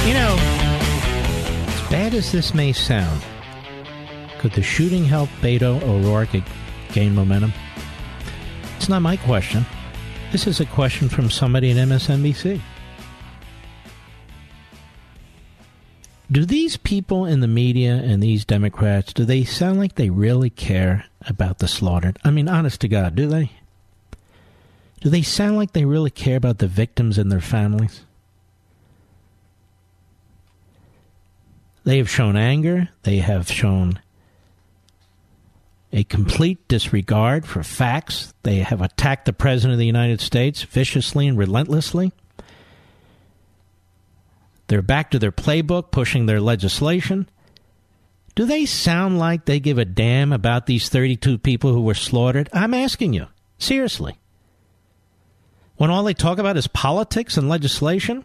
You know, as bad as this may sound, could the shooting help Beto O'Rourke gain momentum? It's not my question. This is a question from somebody at MSNBC. Do these people in the media and these Democrats, do they sound like they really care about the slaughtered? I mean, honest to God, do they? Do they sound like they really care about the victims and their families? They have shown anger. They have shown a complete disregard for facts. They have attacked the President of the United States viciously and relentlessly. They're back to their playbook, pushing their legislation. Do they sound like they give a damn about these 32 people who were slaughtered? I'm asking you. Seriously. When all they talk about is politics and legislation?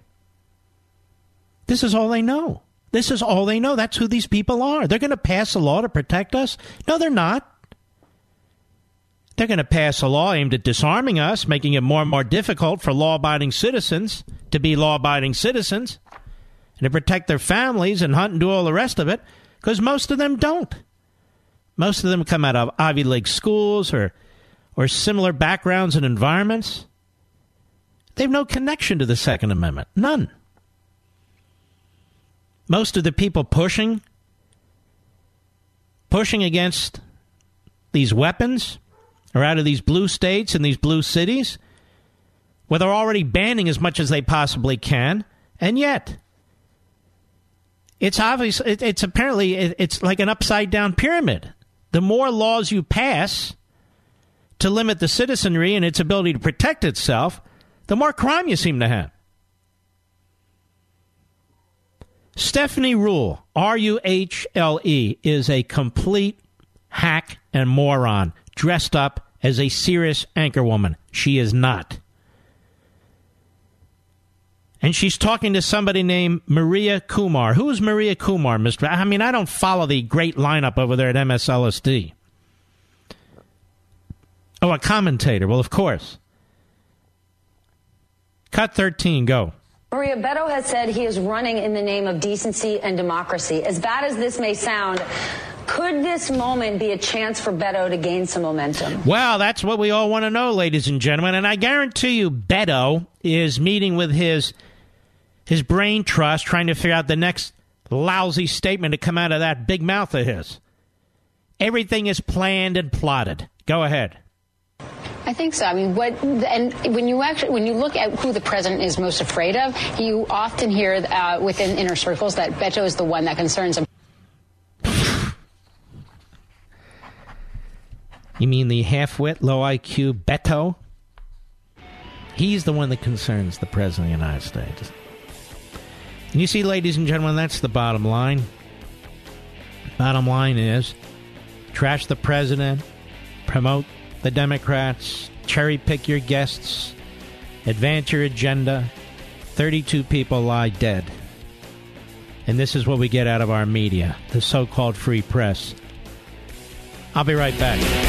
This is all they know. This is all they know. That's who these people are. They're going to pass a law to protect us? No, they're not. They're going to pass a law aimed at disarming us, making it more and more difficult for law abiding citizens to be law abiding citizens and to protect their families and hunt and do all the rest of it, because most of them don't. Most of them come out of Ivy League schools or, or similar backgrounds and environments. They have no connection to the Second Amendment. None most of the people pushing pushing against these weapons are out of these blue states and these blue cities where they're already banning as much as they possibly can and yet it's obvious it, it's apparently it, it's like an upside down pyramid. The more laws you pass to limit the citizenry and its ability to protect itself the more crime you seem to have. Stephanie Ruhle, R U H L E, is a complete hack and moron dressed up as a serious anchorwoman. She is not. And she's talking to somebody named Maria Kumar. Who is Maria Kumar, Mr. I mean, I don't follow the great lineup over there at MSLSD. Oh, a commentator. Well, of course. Cut 13, go. Maria Beto has said he is running in the name of decency and democracy. As bad as this may sound, could this moment be a chance for Beto to gain some momentum? Well, that's what we all want to know, ladies and gentlemen. And I guarantee you, Beto is meeting with his his brain trust, trying to figure out the next lousy statement to come out of that big mouth of his. Everything is planned and plotted. Go ahead. I think so. I mean, what and when you actually when you look at who the president is most afraid of, you often hear uh, within inner circles that Beto is the one that concerns him. You mean the half-wit, low IQ Beto? He's the one that concerns the president of the United States. And you see, ladies and gentlemen, that's the bottom line. Bottom line is trash the president, promote the Democrats, cherry pick your guests, advance your agenda. 32 people lie dead. And this is what we get out of our media, the so called free press. I'll be right back.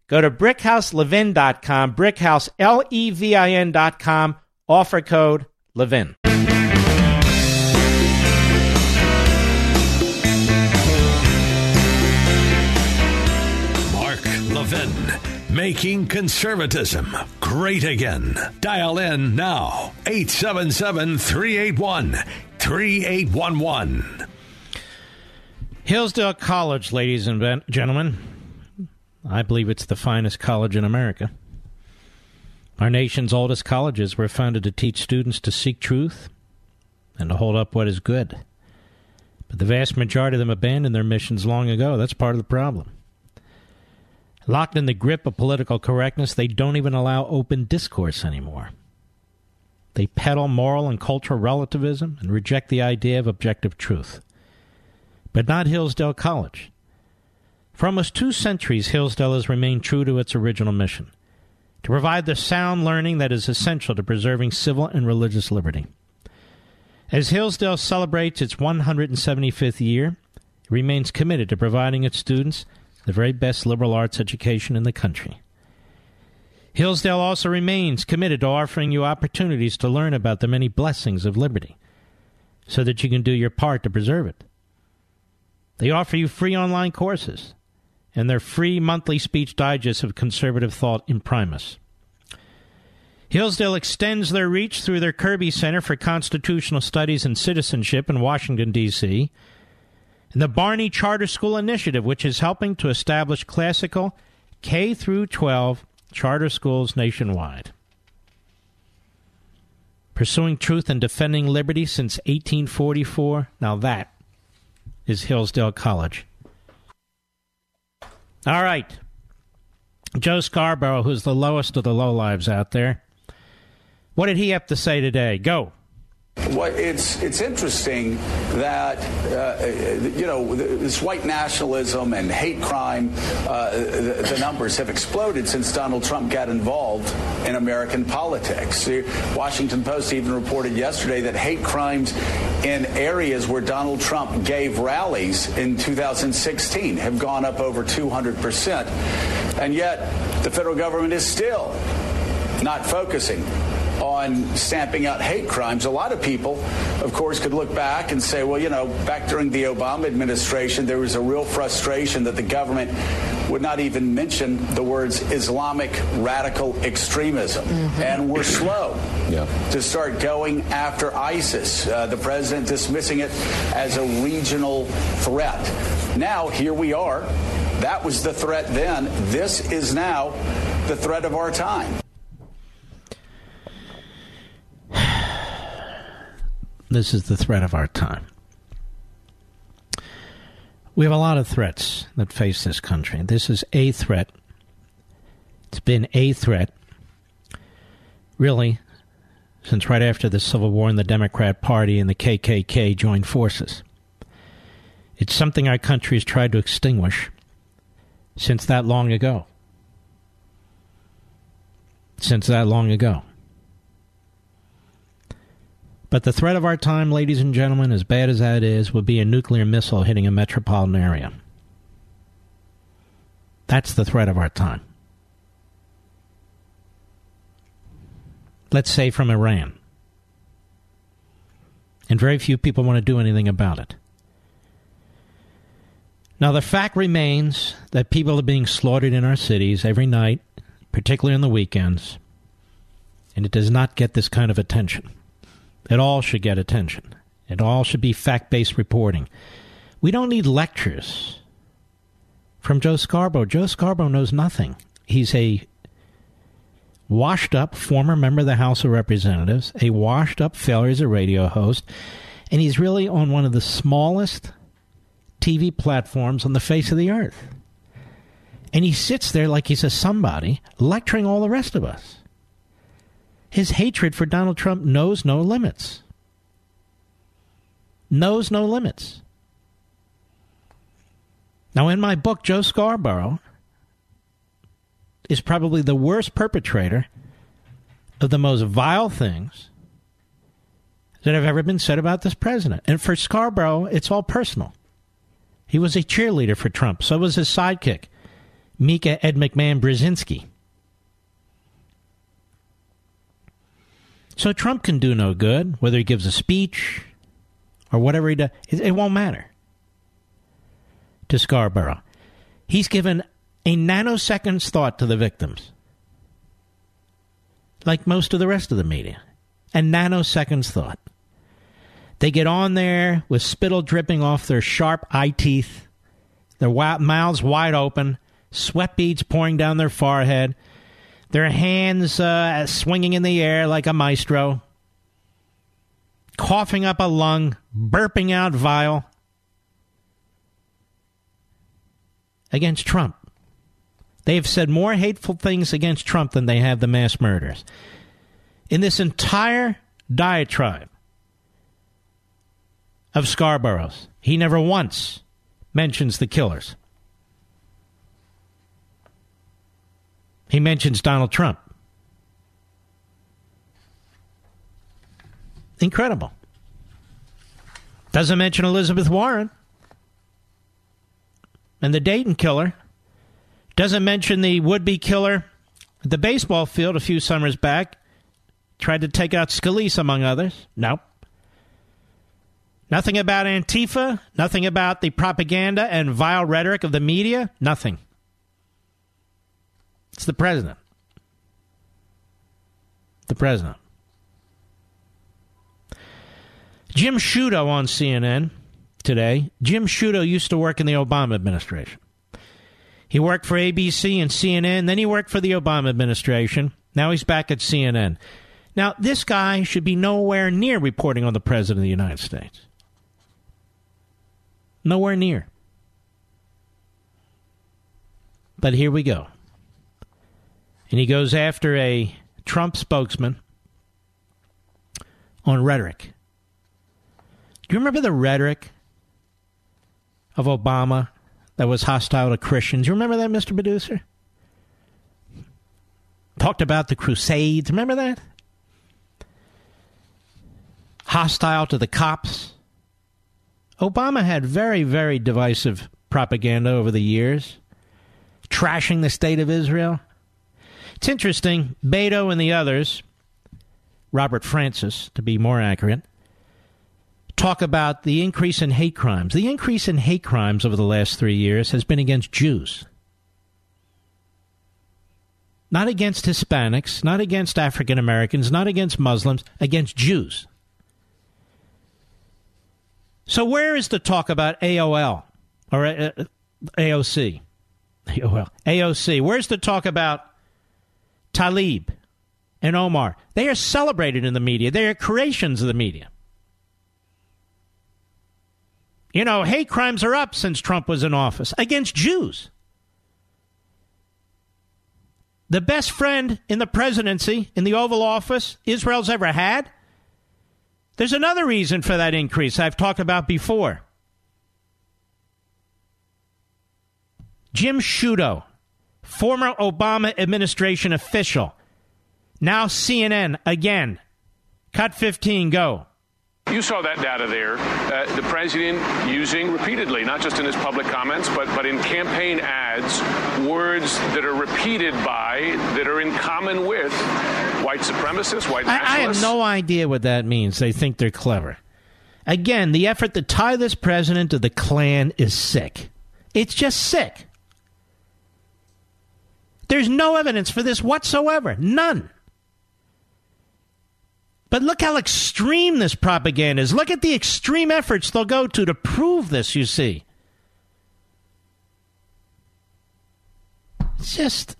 Go to brickhouselevin.com, brickhouse, L-E-V-I-N.com, offer code LEVIN. Mark Levin, making conservatism great again. Dial in now, 877 381 3811. Hillsdale College, ladies and gentlemen. I believe it's the finest college in America. Our nation's oldest colleges were founded to teach students to seek truth and to hold up what is good. But the vast majority of them abandoned their missions long ago. That's part of the problem. Locked in the grip of political correctness, they don't even allow open discourse anymore. They peddle moral and cultural relativism and reject the idea of objective truth. But not Hillsdale College. For almost two centuries, Hillsdale has remained true to its original mission to provide the sound learning that is essential to preserving civil and religious liberty. As Hillsdale celebrates its 175th year, it remains committed to providing its students the very best liberal arts education in the country. Hillsdale also remains committed to offering you opportunities to learn about the many blessings of liberty so that you can do your part to preserve it. They offer you free online courses and their free monthly speech digest of conservative thought Imprimis. Hillsdale extends their reach through their Kirby Center for Constitutional Studies and Citizenship in Washington, D.C., and the Barney Charter School Initiative, which is helping to establish classical K through 12 charter schools nationwide. Pursuing truth and defending liberty since 1844, now that is Hillsdale College. All right. Joe Scarborough, who's the lowest of the lowlives out there. What did he have to say today? Go. It's it's interesting that uh, you know this white nationalism and hate crime, uh, the, the, numbers have exploded since Donald Trump got involved in American politics. The Washington Post even reported yesterday that hate crimes in areas where Donald Trump gave rallies in 2016 have gone up over 200 percent, and yet the federal government is still not focusing on stamping out hate crimes. A lot of people, of course, could look back and say, well, you know, back during the Obama administration, there was a real frustration that the government would not even mention the words Islamic radical extremism. Mm-hmm. And we're slow yeah. to start going after ISIS. Uh, the president dismissing it as a regional threat. Now, here we are. That was the threat then. This is now the threat of our time. This is the threat of our time. We have a lot of threats that face this country. This is a threat. It's been a threat, really, since right after the Civil War and the Democrat Party and the KKK joined forces. It's something our country has tried to extinguish since that long ago. Since that long ago. But the threat of our time, ladies and gentlemen, as bad as that is, would be a nuclear missile hitting a metropolitan area. That's the threat of our time. Let's say from Iran. And very few people want to do anything about it. Now, the fact remains that people are being slaughtered in our cities every night, particularly on the weekends, and it does not get this kind of attention. It all should get attention. It all should be fact based reporting. We don't need lectures from Joe Scarborough. Joe Scarborough knows nothing. He's a washed up former member of the House of Representatives, a washed up failure as a radio host, and he's really on one of the smallest TV platforms on the face of the earth. And he sits there like he's a somebody lecturing all the rest of us. His hatred for Donald Trump knows no limits. knows no limits. Now, in my book, Joe Scarborough is probably the worst perpetrator of the most vile things that have ever been said about this president. And for Scarborough, it's all personal. He was a cheerleader for Trump. So was his sidekick, Mika Ed McMahon Brzezinski. So Trump can do no good, whether he gives a speech or whatever he does. It, won't matter to Scarborough. He's given a nanosecond's thought to the victims, like most of the rest of the media. A nanosecond's thought. They get on there with spittle dripping off their sharp eye teeth, their mouths wide open, sweat beads pouring down their forehead, their hands uh, swinging in the air like a maestro, coughing up a lung, burping out vile against Trump. They have said more hateful things against Trump than they have the mass murders. In this entire diatribe, of Scarborough's. He never once mentions the killers. He mentions Donald Trump. Incredible. Doesn't mention Elizabeth Warren and the Dayton killer. Doesn't mention the would be killer at the baseball field a few summers back. Tried to take out Scalise, among others. Nope. Nothing about Antifa, nothing about the propaganda and vile rhetoric of the media, nothing. It's the president. The president. Jim Sciutto on CNN today. Jim Sciutto used to work in the Obama administration. He worked for ABC and CNN, then he worked for the Obama administration. Now he's back at CNN. Now, this guy should be nowhere near reporting on the President of the United States. Nowhere near. But here we go. And he goes after a Trump spokesman on rhetoric. Do you remember the rhetoric of Obama that was hostile to Christians? You remember that, Mr. Producer? Talked about the Crusades. Remember that? Hostile to the cops. Obama had very, very divisive propaganda over the years, trashing the state of Israel. It's interesting, Beto and the others, Robert Francis, to be more accurate, talk about the increase in hate crimes. The increase in hate crimes over the last three years has been against Jews. Not against Hispanics, not against African Americans, not against Muslims, against Jews. So where is the talk about AOL or uh, AOC? AOL. AOC. Where's the talk about Tlaib and Omar? They are celebrated in the media. They are creations of the media. You know, hate crimes are up since Trump was in office against Jews. The best friend in the presidency, in the Oval Office, Israel's ever had there's another reason for that increase I've talked about before. Jim Sciutto, former Obama administration official, now CNN again. Cut 15, go. You saw that data there. Uh, the president using repeatedly, not just in his public comments, but, but in campaign ads, words that are repeated by, that are in common with white supremacists, white nationalists. I, I have no idea what that means. They think they're clever. Again, the effort to tie this president to the Klan is sick. It's just sick. There's no evidence for this whatsoever. None. But look how extreme this propaganda is. Look at the extreme efforts they'll go to to prove this, you see. It's just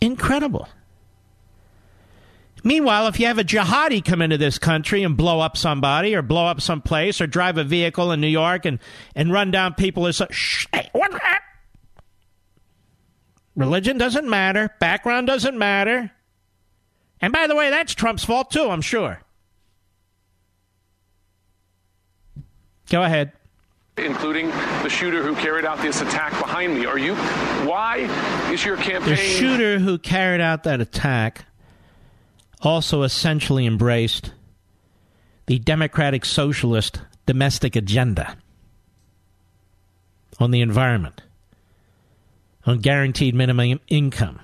incredible. Meanwhile, if you have a jihadi come into this country and blow up somebody or blow up some place or drive a vehicle in New York and, and run down people as shh, hey, what? Religion doesn't matter. Background doesn't matter. And by the way, that's Trump's fault too, I'm sure. Go ahead. Including the shooter who carried out this attack behind me. Are you? Why is your campaign? The shooter who carried out that attack also essentially embraced the democratic socialist domestic agenda on the environment, on guaranteed minimum income.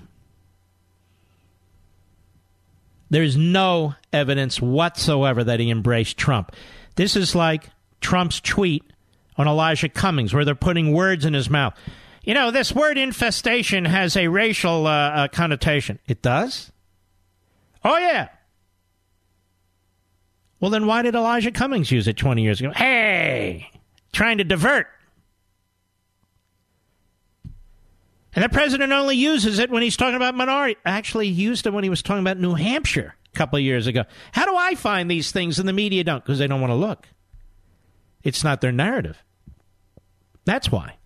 There's no evidence whatsoever that he embraced Trump. This is like Trump's tweet on Elijah Cummings, where they're putting words in his mouth. You know, this word infestation has a racial uh, uh, connotation. It does? Oh, yeah. Well, then why did Elijah Cummings use it 20 years ago? Hey, trying to divert. And the president only uses it when he's talking about minority. Actually, he used it when he was talking about New Hampshire a couple of years ago. How do I find these things and the media don't? Because they don't want to look. It's not their narrative. That's why.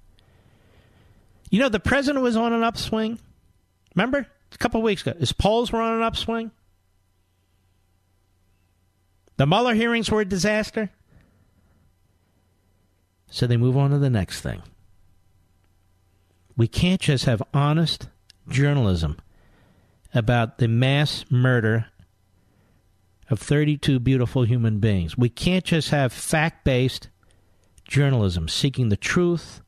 You know, the president was on an upswing. Remember? A couple of weeks ago. His polls were on an upswing. The Mueller hearings were a disaster. So they move on to the next thing. We can't just have honest journalism about the mass murder of 32 beautiful human beings. We can't just have fact based journalism seeking the truth,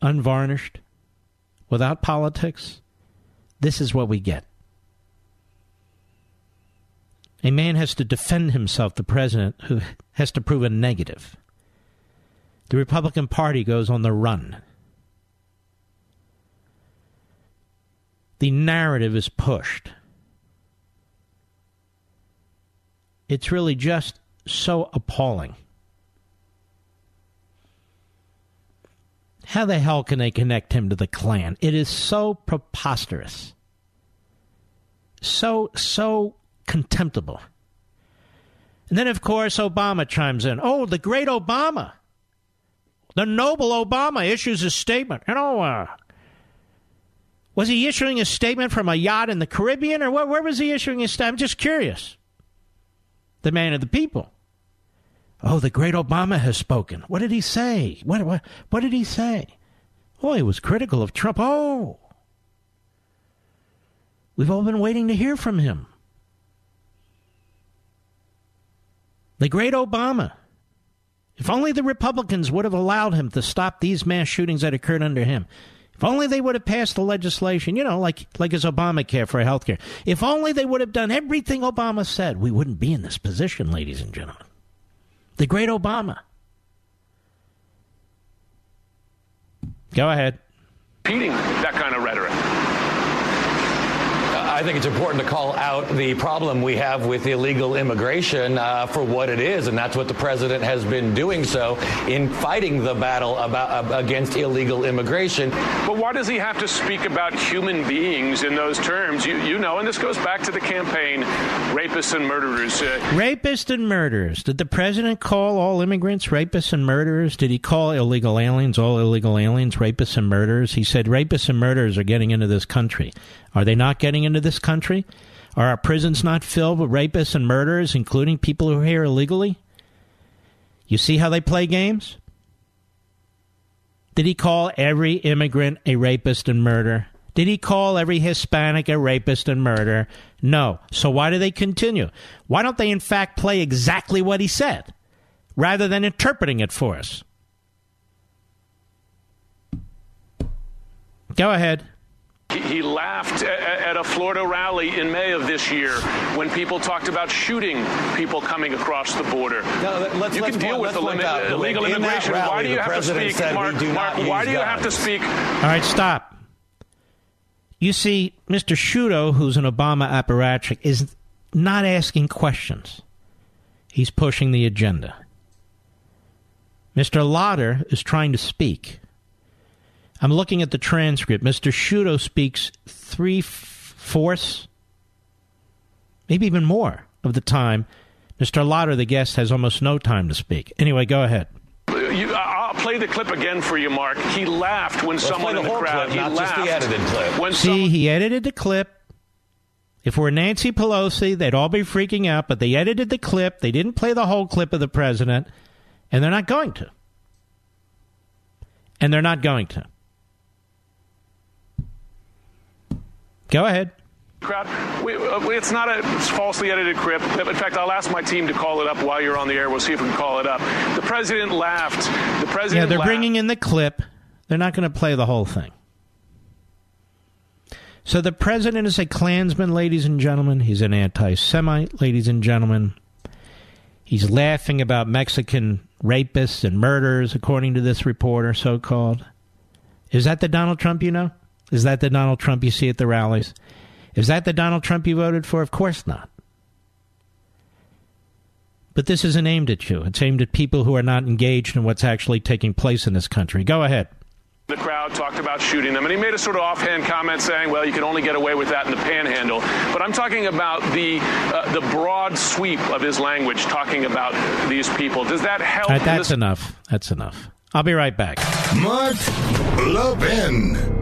unvarnished, without politics. This is what we get. A man has to defend himself, the president, who has to prove a negative. The Republican Party goes on the run. The narrative is pushed. It's really just so appalling. How the hell can they connect him to the Klan? It is so preposterous. So, so contemptible. And then, of course, Obama chimes in. Oh, the great Obama. The noble Obama issues a statement. You know, uh, was he issuing a statement from a yacht in the Caribbean, or where, where was he issuing his statement? I'm just curious. The man of the people. Oh, the great Obama has spoken. What did he say? What, what, what did he say? Oh, he was critical of Trump. Oh, we've all been waiting to hear from him. The great Obama. If only the Republicans would have allowed him to stop these mass shootings that occurred under him. If only they would have passed the legislation, you know, like like his Obamacare for health care. If only they would have done everything Obama said, we wouldn't be in this position, ladies and gentlemen. The great Obama. Go ahead. Repeating that kind of rhetoric. I think it's important to call out the problem we have with illegal immigration uh, for what it is, and that's what the president has been doing so in fighting the battle about, uh, against illegal immigration. But why does he have to speak about human beings in those terms? You, you know, and this goes back to the campaign rapists and murderers. Uh, rapists and murderers. Did the president call all immigrants rapists and murderers? Did he call illegal aliens all illegal aliens rapists and murderers? He said rapists and murderers are getting into this country. Are they not getting into this country? Are our prisons not filled with rapists and murderers, including people who are here illegally? You see how they play games? Did he call every immigrant a rapist and murderer? Did he call every Hispanic a rapist and murderer? No. So why do they continue? Why don't they, in fact, play exactly what he said rather than interpreting it for us? Go ahead. He laughed at a Florida rally in May of this year when people talked about shooting people coming across the border. No, let's, you let's can deal point, with the limit, out, illegal in immigration. Rally, why do you have to speak, Mark? Mark why do you guns. have to speak? All right, stop. You see, Mr. Sciutto, who's an Obama apparatchik, is not asking questions. He's pushing the agenda. Mr. Lotter is trying to speak. I'm looking at the transcript. Mr. Sciutto speaks three fourths, maybe even more of the time. Mr. Lotter, the guest, has almost no time to speak. Anyway, go ahead. You, I'll play the clip again for you, Mark. He laughed when Let's someone play in the the crowd. clip, he not laughed just the edited clip. When See, he edited the clip. If we're Nancy Pelosi, they'd all be freaking out, but they edited the clip. They didn't play the whole clip of the president, and they're not going to. And they're not going to. Go ahead. Crowd, we, uh, it's not a falsely edited clip. In fact, I'll ask my team to call it up while you're on the air. We'll see if we can call it up. The president laughed. The president. Yeah, they're laughed. bringing in the clip. They're not going to play the whole thing. So the president is a Klansman, ladies and gentlemen. He's an anti Semite, ladies and gentlemen. He's laughing about Mexican rapists and murders, according to this reporter, so called. Is that the Donald Trump you know? Is that the Donald Trump you see at the rallies? Is that the Donald Trump you voted for? Of course not. But this isn't aimed at you. It's aimed at people who are not engaged in what's actually taking place in this country. Go ahead. The crowd talked about shooting them, and he made a sort of offhand comment saying, "Well, you can only get away with that in the Panhandle." But I'm talking about the uh, the broad sweep of his language, talking about these people. Does that help? All right, in that's this- enough. That's enough. I'll be right back. Mark Levin.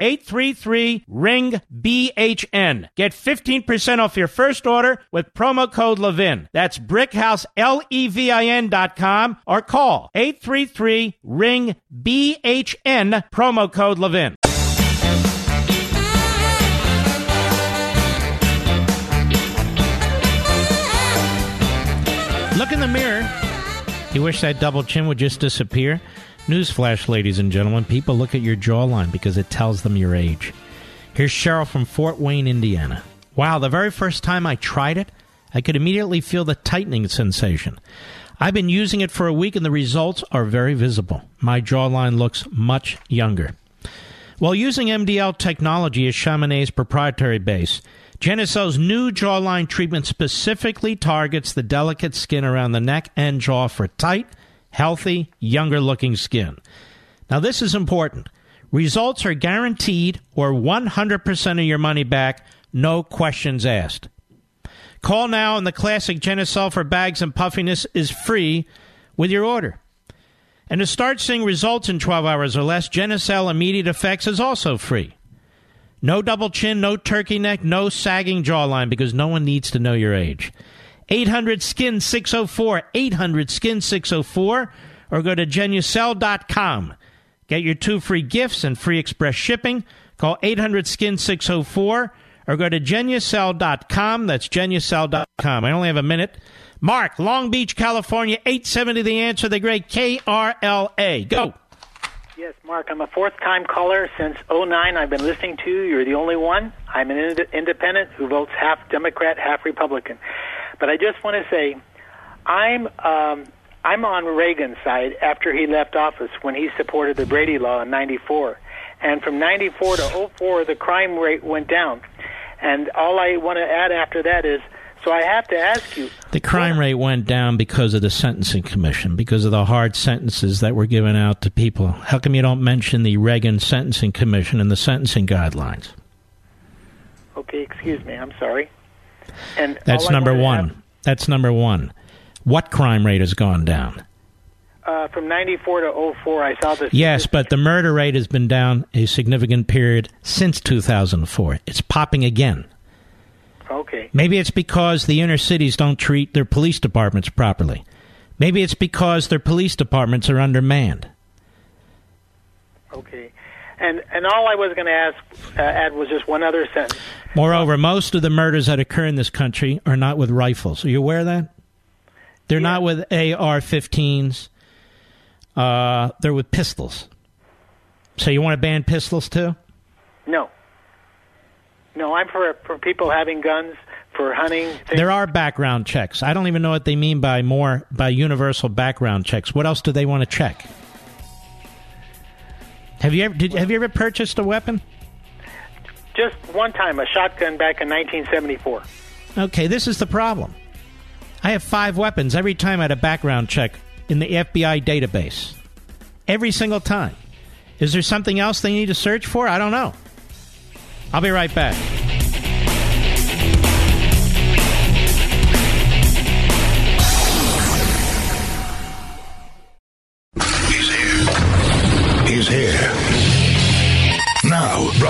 833 ring BHN. Get 15% off your first order with promo code Levin. That's brickhouse L E V I N dot com or call 833 ring BHN promo code Levin. Look in the mirror. You wish that double chin would just disappear? Newsflash, ladies and gentlemen. People look at your jawline because it tells them your age. Here's Cheryl from Fort Wayne, Indiana. Wow, the very first time I tried it, I could immediately feel the tightening sensation. I've been using it for a week and the results are very visible. My jawline looks much younger. While using MDL technology as Chamonix's proprietary base, Genucel's new jawline treatment specifically targets the delicate skin around the neck and jaw for tight, healthy, younger looking skin. Now, this is important. Results are guaranteed or 100% of your money back, no questions asked. Call now and the classic Genucel for bags and puffiness is free with your order. And to start seeing results in 12 hours or less, Genucel Immediate Effects is also free. No double chin, no turkey neck, no sagging jawline because no one needs to know your age. 800 Skin 604, 800 Skin 604, or go to genucel.com. Get your two free gifts and free express shipping. Call 800 Skin 604 or go to genucel.com. That's genucel.com. I only have a minute. Mark, Long Beach, California, 870 The Answer, the great KRLA. Go. Yes, Mark, I'm a fourth time caller since 09. I've been listening to you. You're the only one. I'm an ind- independent who votes half Democrat, half Republican. But I just want to say, I'm um, I'm on Reagan's side after he left office when he supported the Brady Law in '94, and from '94 to 04, the crime rate went down. And all I want to add after that is, so I have to ask you, The crime rate went down because of the Sentencing Commission, because of the hard sentences that were given out to people. How come you don't mention the Reagan Sentencing Commission and the sentencing guidelines? okay, excuse me, I'm sorry. And That's number one. That's number one. What crime rate has gone down? Uh, from 94 to 04, I saw this. Yes, but the murder rate has been down a significant period since 2004. It's popping again. Okay. Maybe it's because the inner cities don't treat their police departments properly. Maybe it's because their police departments are undermanned. Okay. And and all I was going to ask uh, add was just one other sentence. Moreover, most of the murders that occur in this country are not with rifles. Are you aware of that? They're not with AR 15s, uh, they're with pistols. So you want to ban pistols too? No. No, I'm for for people having guns for hunting. Things. There are background checks. I don't even know what they mean by more by universal background checks. What else do they want to check? Have you ever did, have you ever purchased a weapon? Just one time, a shotgun back in 1974. Okay, this is the problem. I have five weapons every time I had a background check in the FBI database. Every single time. Is there something else they need to search for? I don't know. I'll be right back.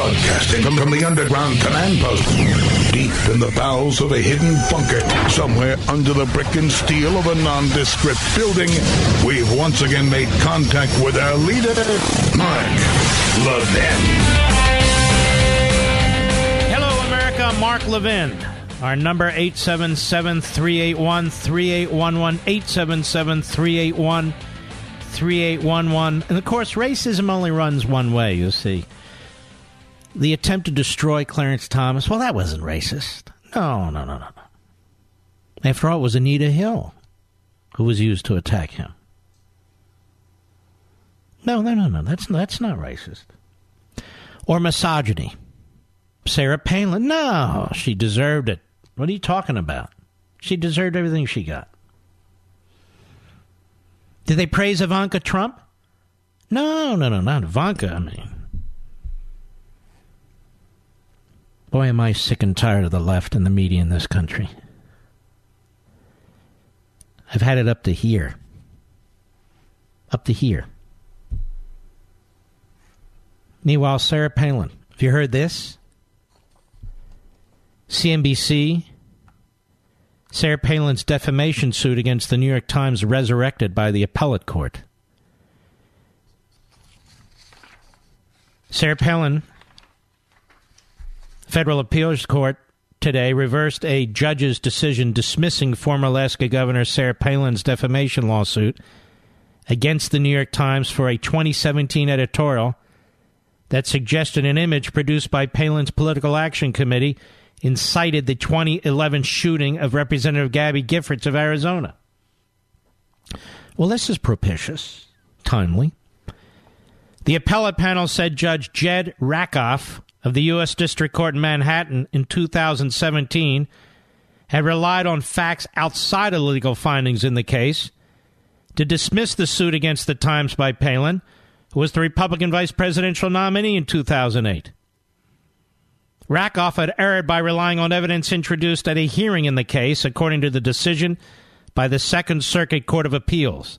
Broadcasting from, the underground command post, deep in the bowels of a hidden bunker, somewhere under the brick and steel of a nondescript building, we've once again made contact with our leader, Mark Levin. Hello, America. Mark Levin. Our number 877-381-3811, 877-381-3811. And of course, racism only runs one way, you see. The attempt to destroy Clarence Thomas, well, that wasn't racist. No, no, no, no, no. After all, it was Anita Hill who was used to attack him. No, no, no, no. That's, that's not racist. Or misogyny. Sarah Palin. No, she deserved it. What are you talking about? She deserved everything she got. Did they praise Ivanka Trump? No, no, no, not Ivanka. I mean, boy, am I sick and tired of the left and the media in this country. I've had it up to here. Up to here. Meanwhile, Sarah Palin. Have you heard this? CNBC. Sarah Palin's defamation suit against the New York Times resurrected by the appellate court. Sarah Palin, federal appeals court today reversed a judge's decision dismissing former Alaska Governor Sarah Palin's defamation lawsuit against the New York Times for a 2017 editorial that suggested an image produced by Palin's Political Action Committee incited the 2011 shooting of Representative Gabby Giffords of Arizona. Well, this is propitious, timely. The appellate panel said Judge Jed Rakoff of the U.S. District Court in Manhattan in 2017 had relied on facts outside of legal findings in the case to dismiss the suit against the Times by Palin, who was the Republican vice presidential nominee in 2008. Rakoff had erred by relying on evidence introduced at a hearing in the case, according to the decision by the Second Circuit Court of Appeals.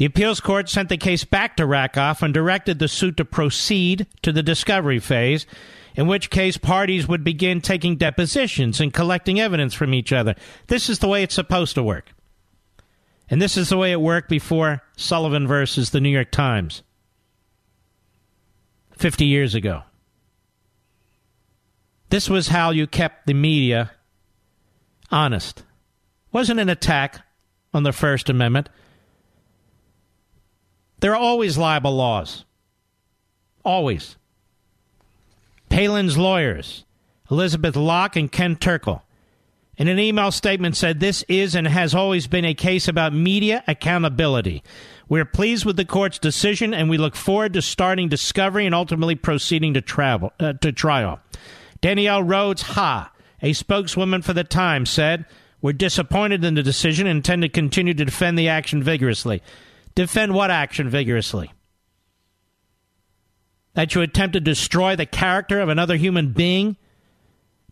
The appeals court sent the case back to Rakoff and directed the suit to proceed to the discovery phase, in which case parties would begin taking depositions and collecting evidence from each other. This is the way it's supposed to work. And this is the way it worked before Sullivan versus the New York Times 50 years ago. This was how you kept the media honest. Wasn't an attack on the First Amendment. There are always libel laws. Always. Palin's lawyers, Elizabeth Locke and Ken Turkel, in an email statement said this is and has always been a case about media accountability. We're pleased with the court's decision and we look forward to starting discovery and ultimately proceeding to travel uh, to trial. Danielle Rhoades Ha, a spokeswoman for the Times, said, We're disappointed in the decision and intend to continue to defend the action vigorously. Defend what action vigorously? That you attempt to destroy the character of another human being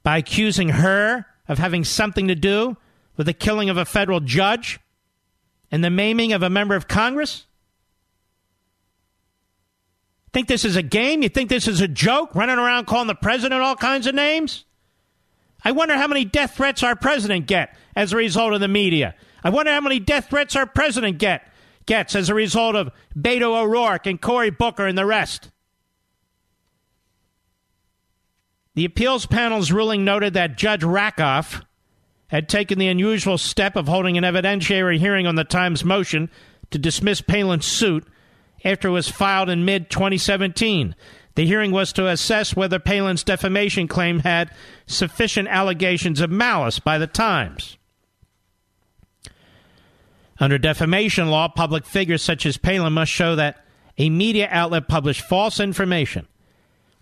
by accusing her of having something to do with the killing of a federal judge and the maiming of a member of Congress? Think this is a game? You think this is a joke? Running around calling the president all kinds of names? I wonder how many death threats our president get as a result of the media. I wonder how many death threats our president get gets as a result of Beto O'Rourke and Cory Booker and the rest. The appeals panel's ruling noted that Judge Rakoff had taken the unusual step of holding an evidentiary hearing on the Times motion to dismiss Palin's suit after it was filed in mid 2017. The hearing was to assess whether Palin's defamation claim had sufficient allegations of malice by the Times. Under defamation law, public figures such as Palin must show that a media outlet published false information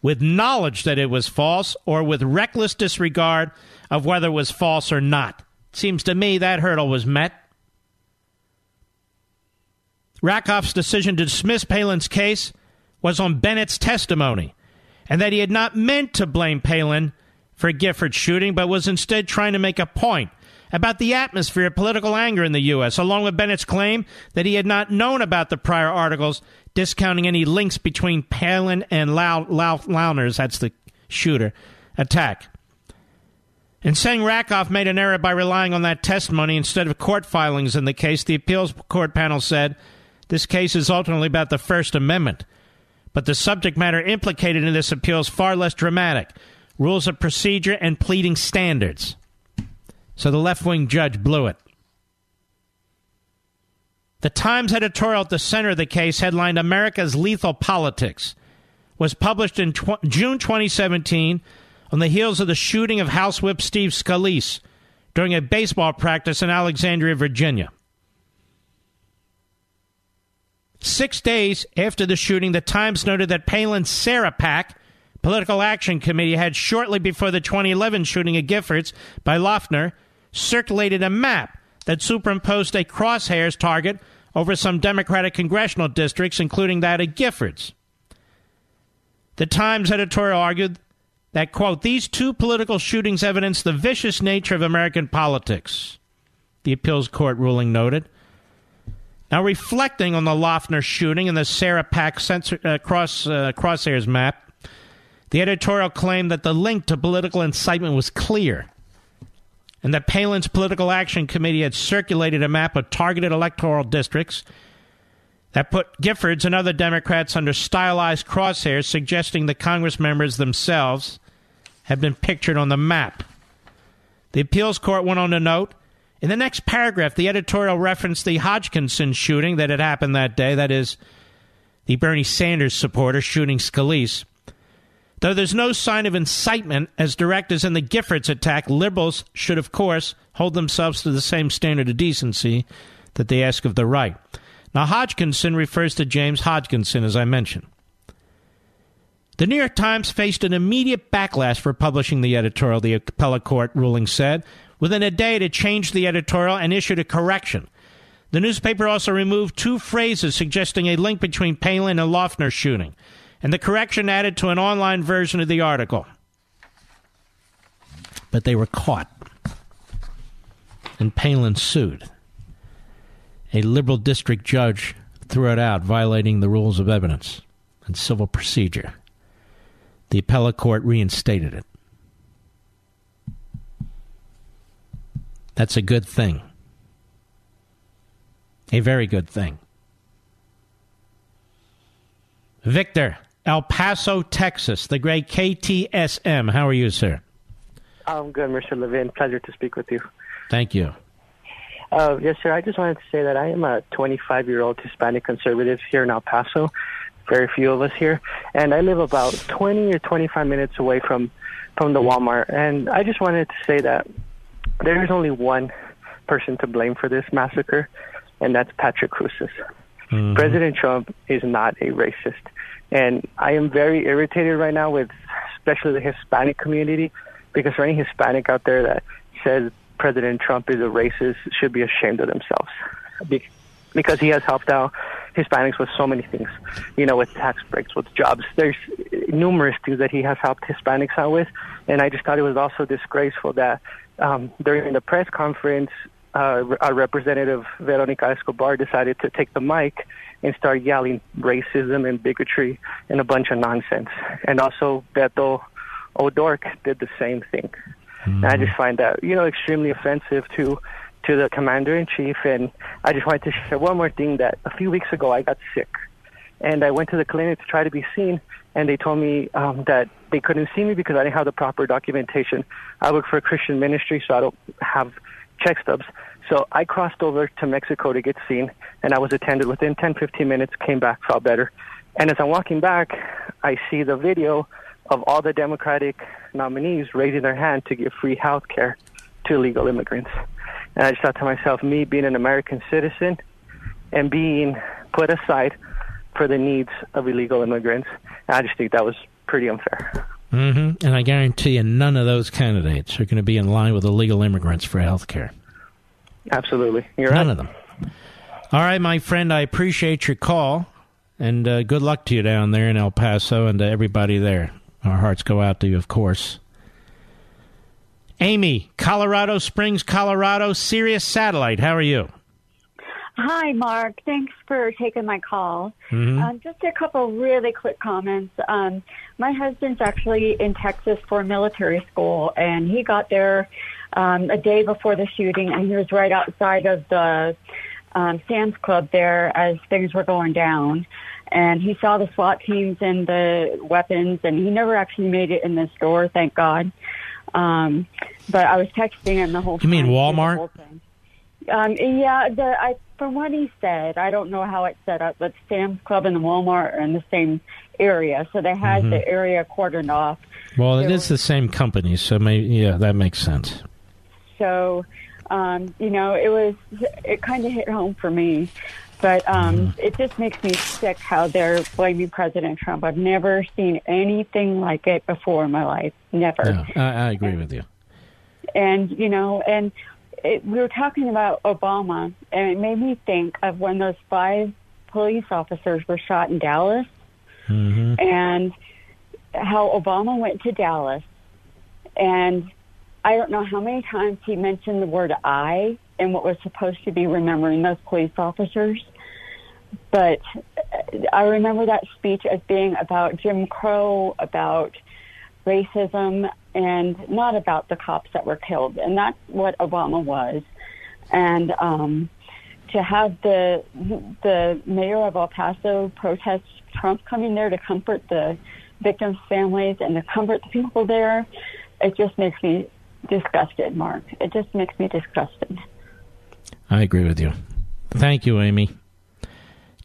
with knowledge that it was false or with reckless disregard of whether it was false or not. Seems to me that hurdle was met. Rakoff's decision to dismiss Palin's case was on Bennett's testimony, and that he had not meant to blame Palin for Giffords shooting, but was instead trying to make a point about the atmosphere of political anger in the U.S., along with Bennett's claim that he had not known about the prior articles discounting any links between Palin and Lau- Lau- Loughner's, that's the shooter, attack. And saying Rakoff made an error by relying on that testimony instead of court filings in the case, the appeals court panel said this case is ultimately about the First Amendment. But the subject matter implicated in this appeal is far less dramatic rules of procedure and pleading standards. So the left wing judge blew it. The Times editorial at the center of the case, headlined America's Lethal Politics, was published in tw- June 2017 on the heels of the shooting of House Whip Steve Scalise during a baseball practice in Alexandria, Virginia. Six days after the shooting, the Times noted that Palin's Sarah PAC, Political Action Committee, had shortly before the 2011 shooting at Giffords by Loughner circulated a map that superimposed a crosshairs target over some Democratic congressional districts, including that of Giffords. The Times editorial argued that, quote, these two political shootings evidence the vicious nature of American politics, the appeals court ruling noted. Now, reflecting on the Loughner shooting and the Sarah PAC censor, uh, cross, uh, crosshairs map, the editorial claimed that the link to political incitement was clear and that Palin's Political Action Committee had circulated a map of targeted electoral districts that put Giffords and other Democrats under stylized crosshairs, suggesting the Congress members themselves had been pictured on the map. The appeals court went on to note in the next paragraph, the editorial referenced the Hodgkinson shooting that had happened that day, that is, the Bernie Sanders supporter shooting Scalise. Though there's no sign of incitement as direct as in the Giffords attack, liberals should, of course, hold themselves to the same standard of decency that they ask of the right. Now, Hodgkinson refers to James Hodgkinson, as I mentioned. The New York Times faced an immediate backlash for publishing the editorial, the appellate court ruling said. Within a day, it changed the editorial and issued a correction. The newspaper also removed two phrases suggesting a link between Palin and Loughner shooting and the correction added to an online version of the article. But they were caught. And Palin sued. A liberal district judge threw it out, violating the rules of evidence and civil procedure. The appellate court reinstated it. That's a good thing. A very good thing. Victor, El Paso, Texas, the great KTSM. How are you, sir? I'm good, Mr. Levin. Pleasure to speak with you. Thank you. Uh, yes, sir. I just wanted to say that I am a 25 year old Hispanic conservative here in El Paso. Very few of us here. And I live about 20 or 25 minutes away from, from the Walmart. And I just wanted to say that there is only one person to blame for this massacre, and that's Patrick Crusius. Mm-hmm. President Trump is not a racist. And I am very irritated right now with especially the Hispanic community because for any Hispanic out there that says President Trump is a racist should be ashamed of themselves because he has helped out Hispanics with so many things, you know, with tax breaks, with jobs. There's numerous things that he has helped Hispanics out with. And I just thought it was also disgraceful that um, during the press conference, uh, our representative Veronica Escobar decided to take the mic and start yelling racism and bigotry and a bunch of nonsense. And also Beto O'Rourke did the same thing. Mm-hmm. And I just find that you know extremely offensive to to the commander in chief. And I just wanted to share one more thing that a few weeks ago I got sick, and I went to the clinic to try to be seen, and they told me um, that they couldn't see me because I didn't have the proper documentation. I work for a Christian ministry, so I don't have check stubs. So I crossed over to Mexico to get seen, and I was attended within 10, 15 minutes, came back, felt better. And as I'm walking back, I see the video of all the Democratic nominees raising their hand to give free health care to illegal immigrants. And I just thought to myself, me being an American citizen and being put aside for the needs of illegal immigrants, I just think that was pretty unfair. Mm-hmm. And I guarantee you, none of those candidates are going to be in line with illegal immigrants for health care. Absolutely. You're None right. of them. All right, my friend, I appreciate your call, and uh, good luck to you down there in El Paso and to everybody there. Our hearts go out to you, of course. Amy, Colorado Springs, Colorado, Sirius Satellite. How are you? Hi, Mark. Thanks for taking my call. Mhm. Um, just a couple really quick comments. Um, my husband's actually in Texas for military school, and he got there um, a day before the shooting, and he was right outside of the um, Sam's Club there as things were going down. And he saw the SWAT teams and the weapons, and he never actually made it in the store, thank God. Um, but I was texting him the whole You mean. Walmart? Um, yeah, the I from what he said, I don't know how it's set up, but Sam's Club and the Walmart are in the same area, so they had Mhm. the area cordoned off. Well, it is the same company, so maybe, yeah, that makes sense. So, um, you know, it was it kind of hit home for me, but um, it just makes me sick how they're blaming President Trump. I've never seen anything like it before in my life, never. Yeah, I, I agree with you. and you know, and it, we were talking about Obama, and it made me think of when those five police officers were shot in Dallas, Mm-hmm. and how Obama went to Dallas, and I don't know how many times he mentioned the word "I" and what was supposed to be remembering those police officers. But I remember that speech as being about Jim Crow, about racism, and not about the cops that were killed. And that's what Obama was. And um, to have the the mayor of El Paso protest Trump coming there to comfort the victims' families and to comfort the people there, it just makes me disgusted, Mark. It just makes me disgusted. I agree with you. Thank you, Amy.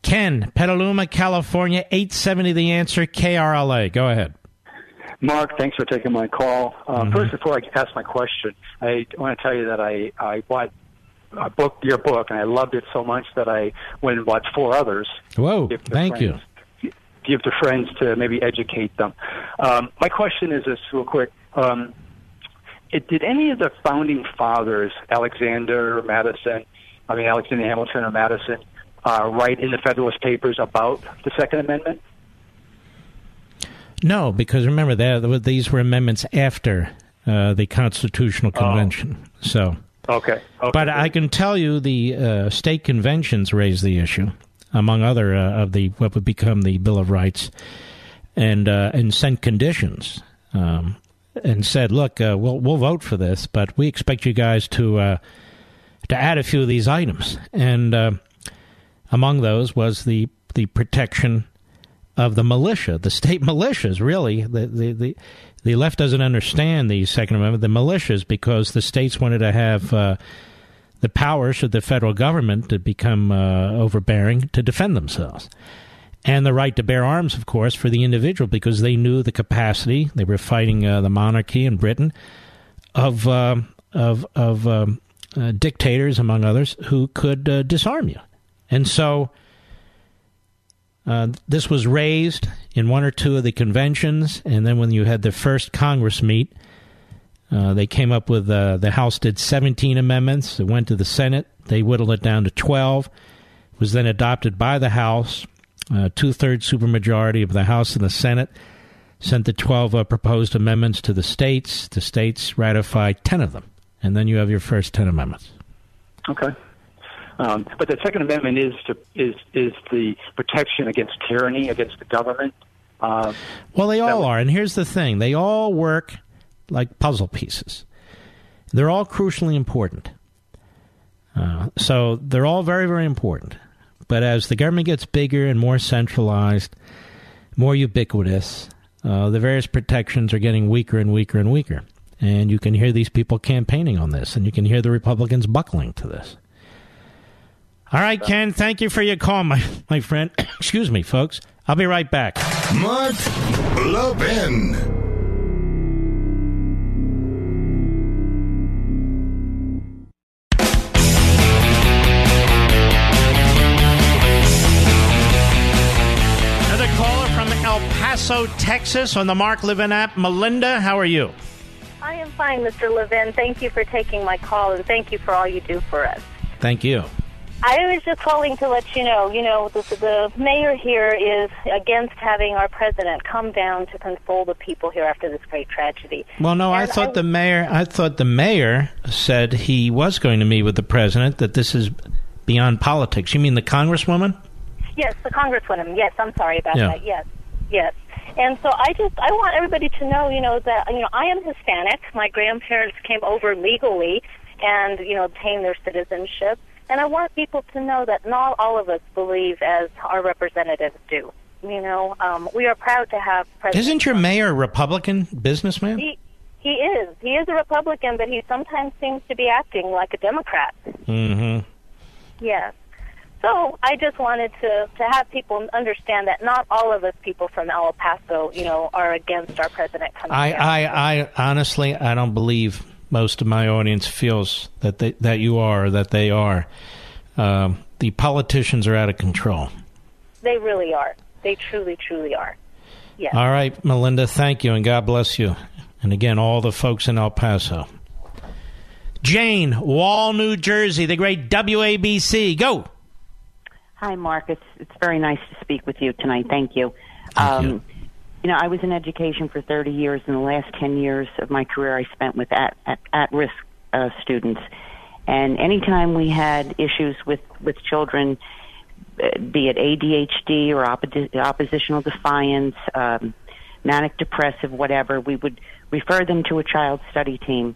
Ken, Petaluma, California, 870 The Answer, KRLA. Go ahead. Mark, thanks for taking my call. Uh, Mm-hmm. First, before I ask my question, I want to tell you that I, I bought a book, your book, and I loved it so much that I went and bought four others. Whoa, thank you. Give to friends to maybe educate them. Um, my question is this, real quick. Um, it, did any of the founding fathers, Alexander, or Madison, I mean Alexander Hamilton or Madison, uh, write in the Federalist Papers about the Second Amendment? No, because remember, that these were amendments after uh, the Constitutional Convention. So, Okay. okay. But I can tell you the uh, state conventions raised the issue, among other uh, of the what would become the Bill of Rights, and uh, and sent conditions um, and said, "Look, uh, we'll we'll vote for this, but we expect you guys to uh, to add a few of these items." And uh, among those was the the protection of the militia, the state militias. Really, the the the, the left doesn't understand the Second Amendment, the militias, because the states wanted to have uh, the powers of the federal government to become uh, overbearing to defend themselves. And the right to bear arms, of course, for the individual, because they knew the capacity. They were fighting uh, the monarchy in Britain of uh, of of um, uh, dictators, among others, who could uh, disarm you. And so uh, this was raised in one or two of the conventions, and then when you had the first Congress meet, uh, they came up with uh, the House did 17 amendments. It went to the Senate. They whittled it down to 12. It was then adopted by the House. Uh, Two thirds supermajority of the House and the Senate sent the 12 uh, proposed amendments to the states. The states ratified 10 of them. And then you have your first 10 amendments. Okay. Um, but the Second Amendment is to, is is the protection against tyranny, against the government. Uh, Well, they all are. And here's the thing they all work like puzzle pieces, they're all crucially important. Uh, so they're all very, very important. But as the government gets bigger and more centralized, more ubiquitous, uh, the various protections are getting weaker and weaker and weaker. And you can hear these people campaigning on this, and you can hear the Republicans buckling to this. All right, Ken, thank you for your call, my, my friend. Excuse me, folks. I'll be right back. Mark Levin. Another caller from El Paso, Texas on the Mark Levin app. Melinda, how are you? I am fine, Mr. Levin. Thank you for taking my call and thank you for all you do for us. Thank you. I was just calling to let you know, you know, the, the mayor here is against having our president come down to console the people here after this great tragedy. Well, no, I And thought the mayor. I thought the mayor said he was going to meet with the president. That this is beyond politics. You mean the congresswoman? Yes, the congresswoman. Yes, I'm sorry about Yeah. that. Yes, yes. And so I just I want everybody to know, you know, that you know I am Hispanic. My grandparents came over legally, and you know obtained their citizenship. And I want people to know that not all of us believe as our representatives do. You know, um, we are proud to have President. Isn't your mayor a Republican businessman? He he is he is a Republican, but he sometimes seems to be acting like a Democrat. Mm-hmm. Yes. So I just wanted to to have people understand that not all of us people from El Paso, you know, are against our president coming I. I, I honestly, I don't believe most of my audience feels that they, that you are, or that they are. Um, the politicians are out of control. They really are. They truly, truly are. Yes. All right, Melinda, thank you, and God bless you. And again, all the folks in El Paso. Jane, Wall, New Jersey, the great WABC. Go. Hi, Mark. It's it's very nice to speak with you tonight. Thank you. um, you. Know, I was in education for 30 years. In the last 10 years of my career, I spent with at at, at risk uh, students. And anytime we had issues with with children, uh, be it ADHD or oppo- oppositional defiance, um, manic depressive, whatever, we would refer them to a child study team.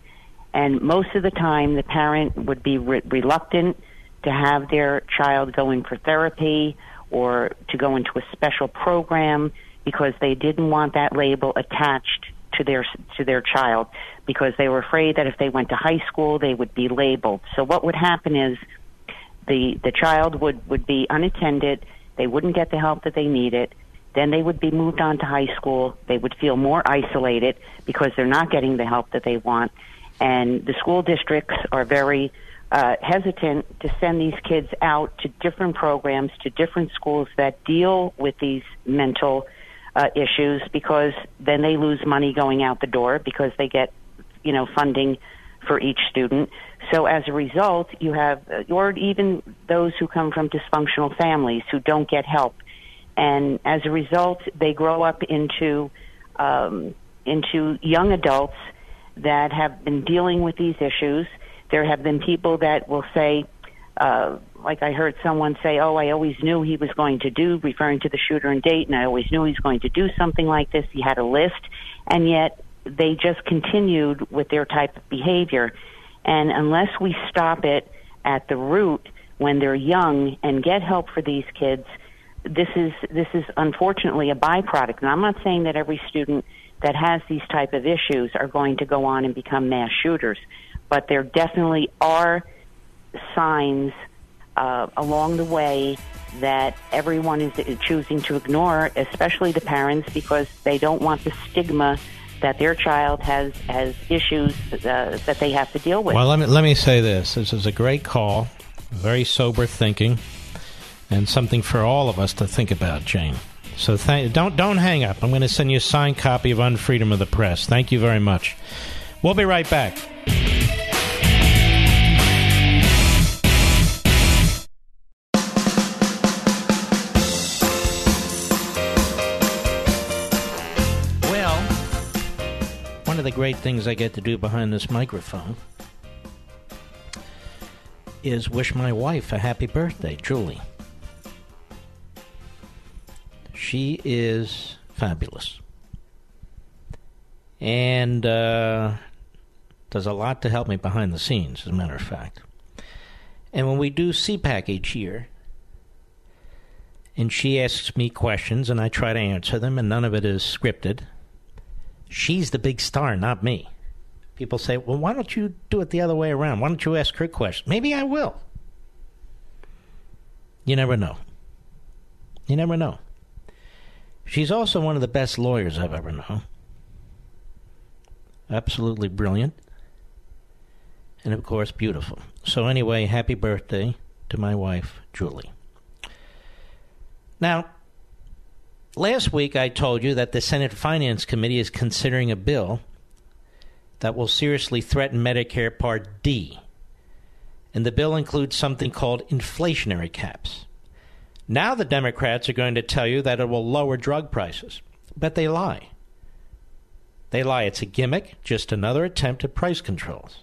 And most of the time, the parent would be re- reluctant to have their child go in for therapy or to go into a special program because they didn't want that label attached to their to their child because they were afraid that if they went to high school they would be labeled. So what would happen is the the child would would be unattended, they wouldn't get the help that they needed. Then they would be moved on to high school. They would feel more isolated because they're not getting the help that they want. And the school districts are very uh, hesitant to send these kids out to different programs, to different schools that deal with these mental uh, issues because then they lose money going out the door because they get, you know, funding for each student. So as a result, you have, uh, or even those who come from dysfunctional families who don't get help. And as a result, they grow up into, um, into young adults that have been dealing with these issues. There have been people that will say, uh, like I heard someone say, "Oh, I always knew he was going to do," referring to the shooter in Dayton. I always knew he was going to do something like this. He had a list, and yet they just continued with their type of behavior. And unless we stop it at the root when they're young and get help for these kids, this is this is unfortunately a byproduct. And I'm not saying that every student that has these type of issues are going to go on and become mass shooters, but there definitely are signs uh, along the way that everyone is choosing to ignore, especially the parents, because they don't want the stigma that their child has has issues uh, that they have to deal with. Well, let me let me say this: this is a great call, very sober thinking, and something for all of us to think about, Jane. So th- don't don't hang up. I'm going to send you a signed copy of Unfreedom of the Press. Thank you very much. We'll be right back. The great things I get to do behind this microphone is wish my wife a happy birthday, Julie. She is fabulous. And uh, does a lot to help me behind the scenes, as a matter of fact. And when we do CPAC each year, and she asks me questions and I try to answer them, and none of it is scripted, she's the big star, not me. People say, well, why don't you do it the other way around? Why don't you ask her questions? Maybe I will. You never know. You never know. She's also one of the best lawyers I've ever known. Absolutely brilliant. And of course, beautiful. So, anyway, happy birthday to my wife, Julie. Now, last week I told you that the Senate Finance Committee is considering a bill that will seriously threaten Medicare Part D. And the bill includes something called inflationary caps. Now the Democrats are going to tell you that it will lower drug prices. But they lie. They lie. It's a gimmick, just another attempt at price controls.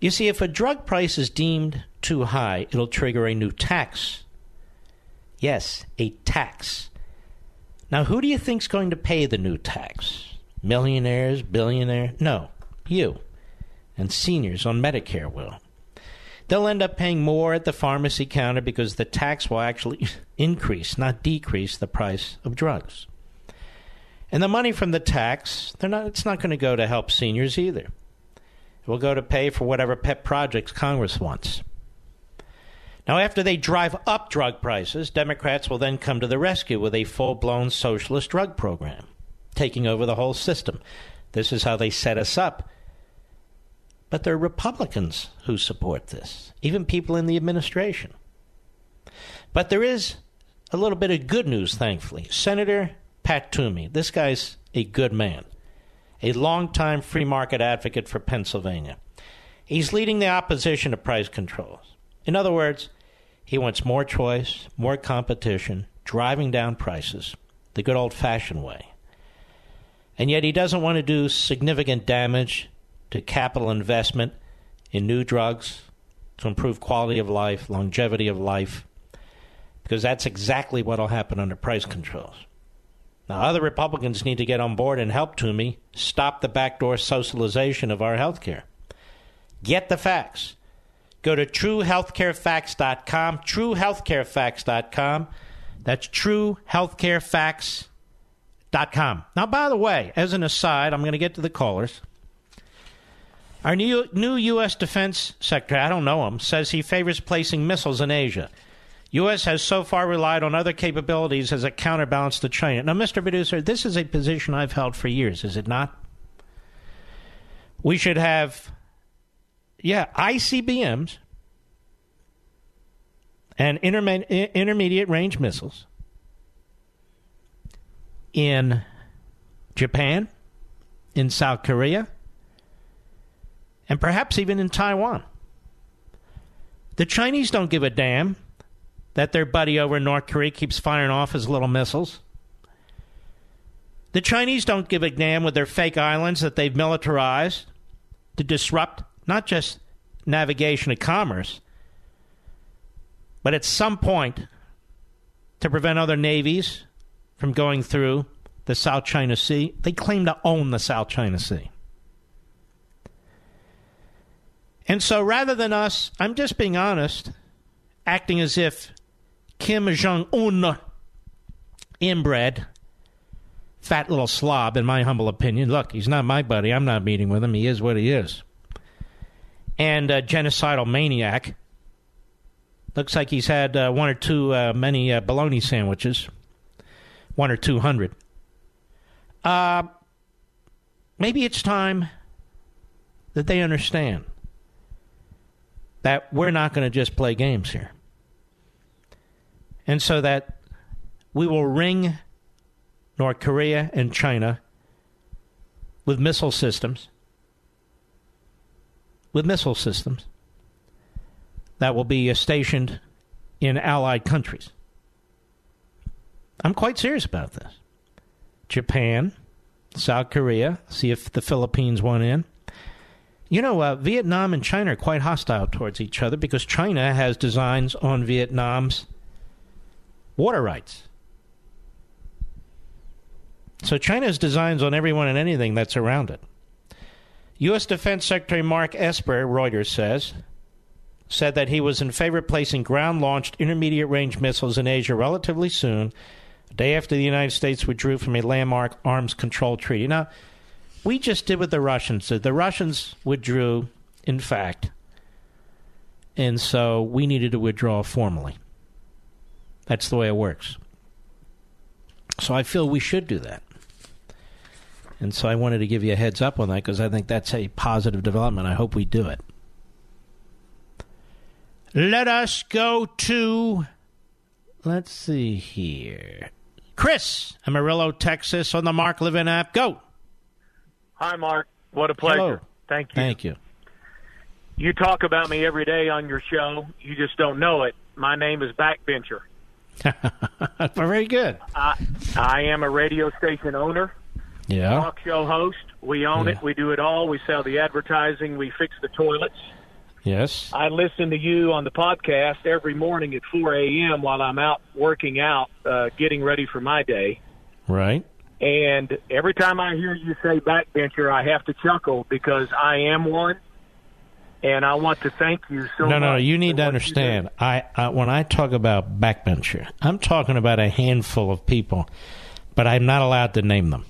You see, if a drug price is deemed too high, it'll trigger a new tax. Yes, a tax. Now, who do you think's going to pay the new tax? Millionaires, billionaires? No, you. And seniors on Medicare will. They'll end up paying more at the pharmacy counter because the tax will actually increase, not decrease, the price of drugs. And the money from the tax, not, it's not going to go to help seniors either. It will go to pay for whatever pet projects Congress wants. Now, after they drive up drug prices, Democrats will then come to the rescue with a full blown socialist drug program, taking over the whole system. This is how they set us up but there are Republicans who support this, even people in the administration. But there is a little bit of good news, thankfully. Senator Pat Toomey, this guy's a good man, a longtime free market advocate for Pennsylvania. He's leading the opposition to price controls. In other words, he wants more choice, more competition, driving down prices, the good old fashioned way. And yet he doesn't want to do significant damage to capital investment in new drugs to improve quality of life, longevity of life, because that's exactly what will happen under price controls. Now, other Republicans need to get on board and help Toomey stop the backdoor socialization of our health care. Get the facts. Go to truehealthcarefacts.com, truehealthcarefacts.com. That's truehealthcarefacts.com. Now, by the way, as an aside, I'm going to get to the callers. Our new, new U.S. Defense Secretary, I don't know him, says he favors placing missiles in Asia. U.S. has so far relied on other capabilities as a counterbalance to China. Now, Mr. Producer, this is a position I've held for years, is it not? We should have, yeah, ICBMs and interme- intermediate range missiles in Japan, in South Korea, and perhaps even in Taiwan. The Chinese don't give a damn that their buddy over in North Korea keeps firing off his little missiles. The Chinese don't give a damn with their fake islands that they've militarized to disrupt not just navigation and commerce, but at some point to prevent other navies from going through the South China Sea. They claim to own the South China Sea. And so rather than us, I'm just being honest, acting as if Kim Jong un, inbred, fat little slob, in my humble opinion. Look, he's not my buddy. I'm not meeting with him. He is what he is. And a genocidal maniac. Looks like he's had uh, one or two uh, many uh, bologna sandwiches, one or two hundred. Uh, maybe it's time that they understand that we're not going to just play games here. And so that we will ring North Korea and China with missile systems, with missile systems that will be stationed in allied countries. I'm quite serious about this. Japan, South Korea, see if the Philippines want in. You know, uh, Vietnam and China are quite hostile towards each other because China has designs on Vietnam's water rights. So China has designs on everyone and anything that's around it. U.S. Defense Secretary Mark Esper, Reuters says, said that he was in favor of placing ground launched intermediate range missiles in Asia relatively soon, a day after the United States withdrew from a landmark arms control treaty. Now, we just did what the Russians did. The Russians withdrew, in fact, and so we needed to withdraw formally. That's the way it works. So I feel we should do that. And so I wanted to give you a heads up on that because I think that's a positive development. I hope we do it. Let us go to, let's see here. Chris, Amarillo, Texas, on the Mark Levin app. Go. Hi, Mark. What a pleasure. Hello. Thank you. Thank you. You talk about me every day on your show. You just don't know it. My name is Backbencher. Very good. I, I am a radio station owner, Yeah. talk show host. We own Yeah. it. We do it all. We sell the advertising. We fix the toilets. Yes. I listen to you on the podcast every morning at 4 a.m. while I'm out working out, uh, getting ready for my day. Right. And every time I hear you say backbencher, I have to chuckle because I am one. And I want to thank you so no, much. no, you need to understand. I, I when I talk about backbencher, I'm talking about a handful of people, but I'm not allowed to name them.